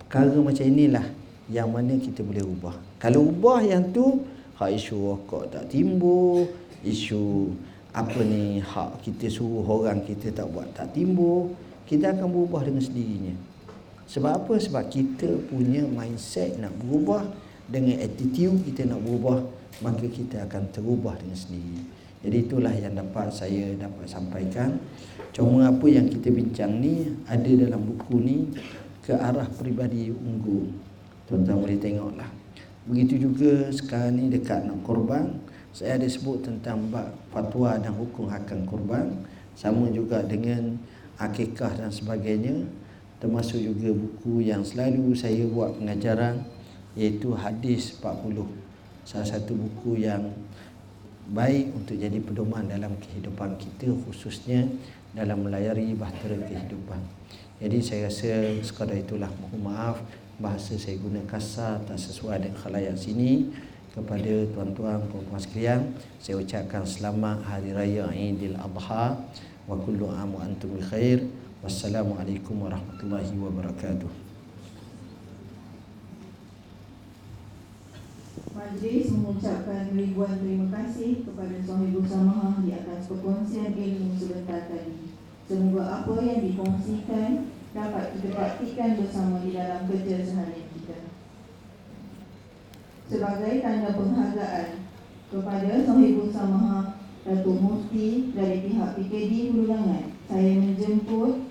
Perkara macam inilah yang mana kita boleh ubah. Kalau ubah yang tu, hak isu rokok tak timbul, isu apa ni hak kita suruh orang kita tak buat tak timbul, kita akan berubah dengan sendirinya. Sebab apa? Sebab kita punya mindset nak berubah dengan attitude kita nak berubah maka kita akan terubah dengan sendiri jadi itulah yang dapat saya dapat sampaikan cuma apa yang kita bincang ni ada dalam buku ni ke arah peribadi unggul tuan-tuan boleh tengoklah. Begitu juga sekarang ni dekat nak korban saya ada sebut tentang bab fatwa dan hukum hakam korban sama juga dengan akikah dan sebagainya termasuk juga buku yang selalu saya buat pengajaran iaitu hadis 40 salah satu buku yang baik untuk jadi pedoman dalam kehidupan kita khususnya dalam melayari bahtera kehidupan. Jadi saya rasa sekadar itulah. Mohon maaf bahasa saya guna kasar tak sesuai dengan khalayak sini. Kepada tuan-tuan puan-puan sekalian saya ucapkan selamat hari raya Aidil Adha. Wa kullu am wa antum bi khair. Wassalamualaikum warahmatullahi wabarakatuh. Majlis mengucapkan ribuan terima kasih kepada Sohibul Samahah di atas perkongsian ilmu sebentar tadi. Semoga apa yang dikongsikan dapat kita praktikan bersama di dalam kerja seharian kita. Sebagai tanda penghargaan kepada Sohibul Samahah Datuk Mufti dari pihak PKD Hulu Langat, saya menjemput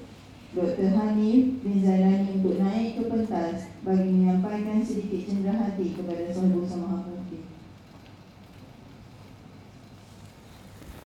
Dr. Hanif bin Zailani untuk naik ke pentas bagi menyampaikan sedikit cenderahati kepada sahabat sama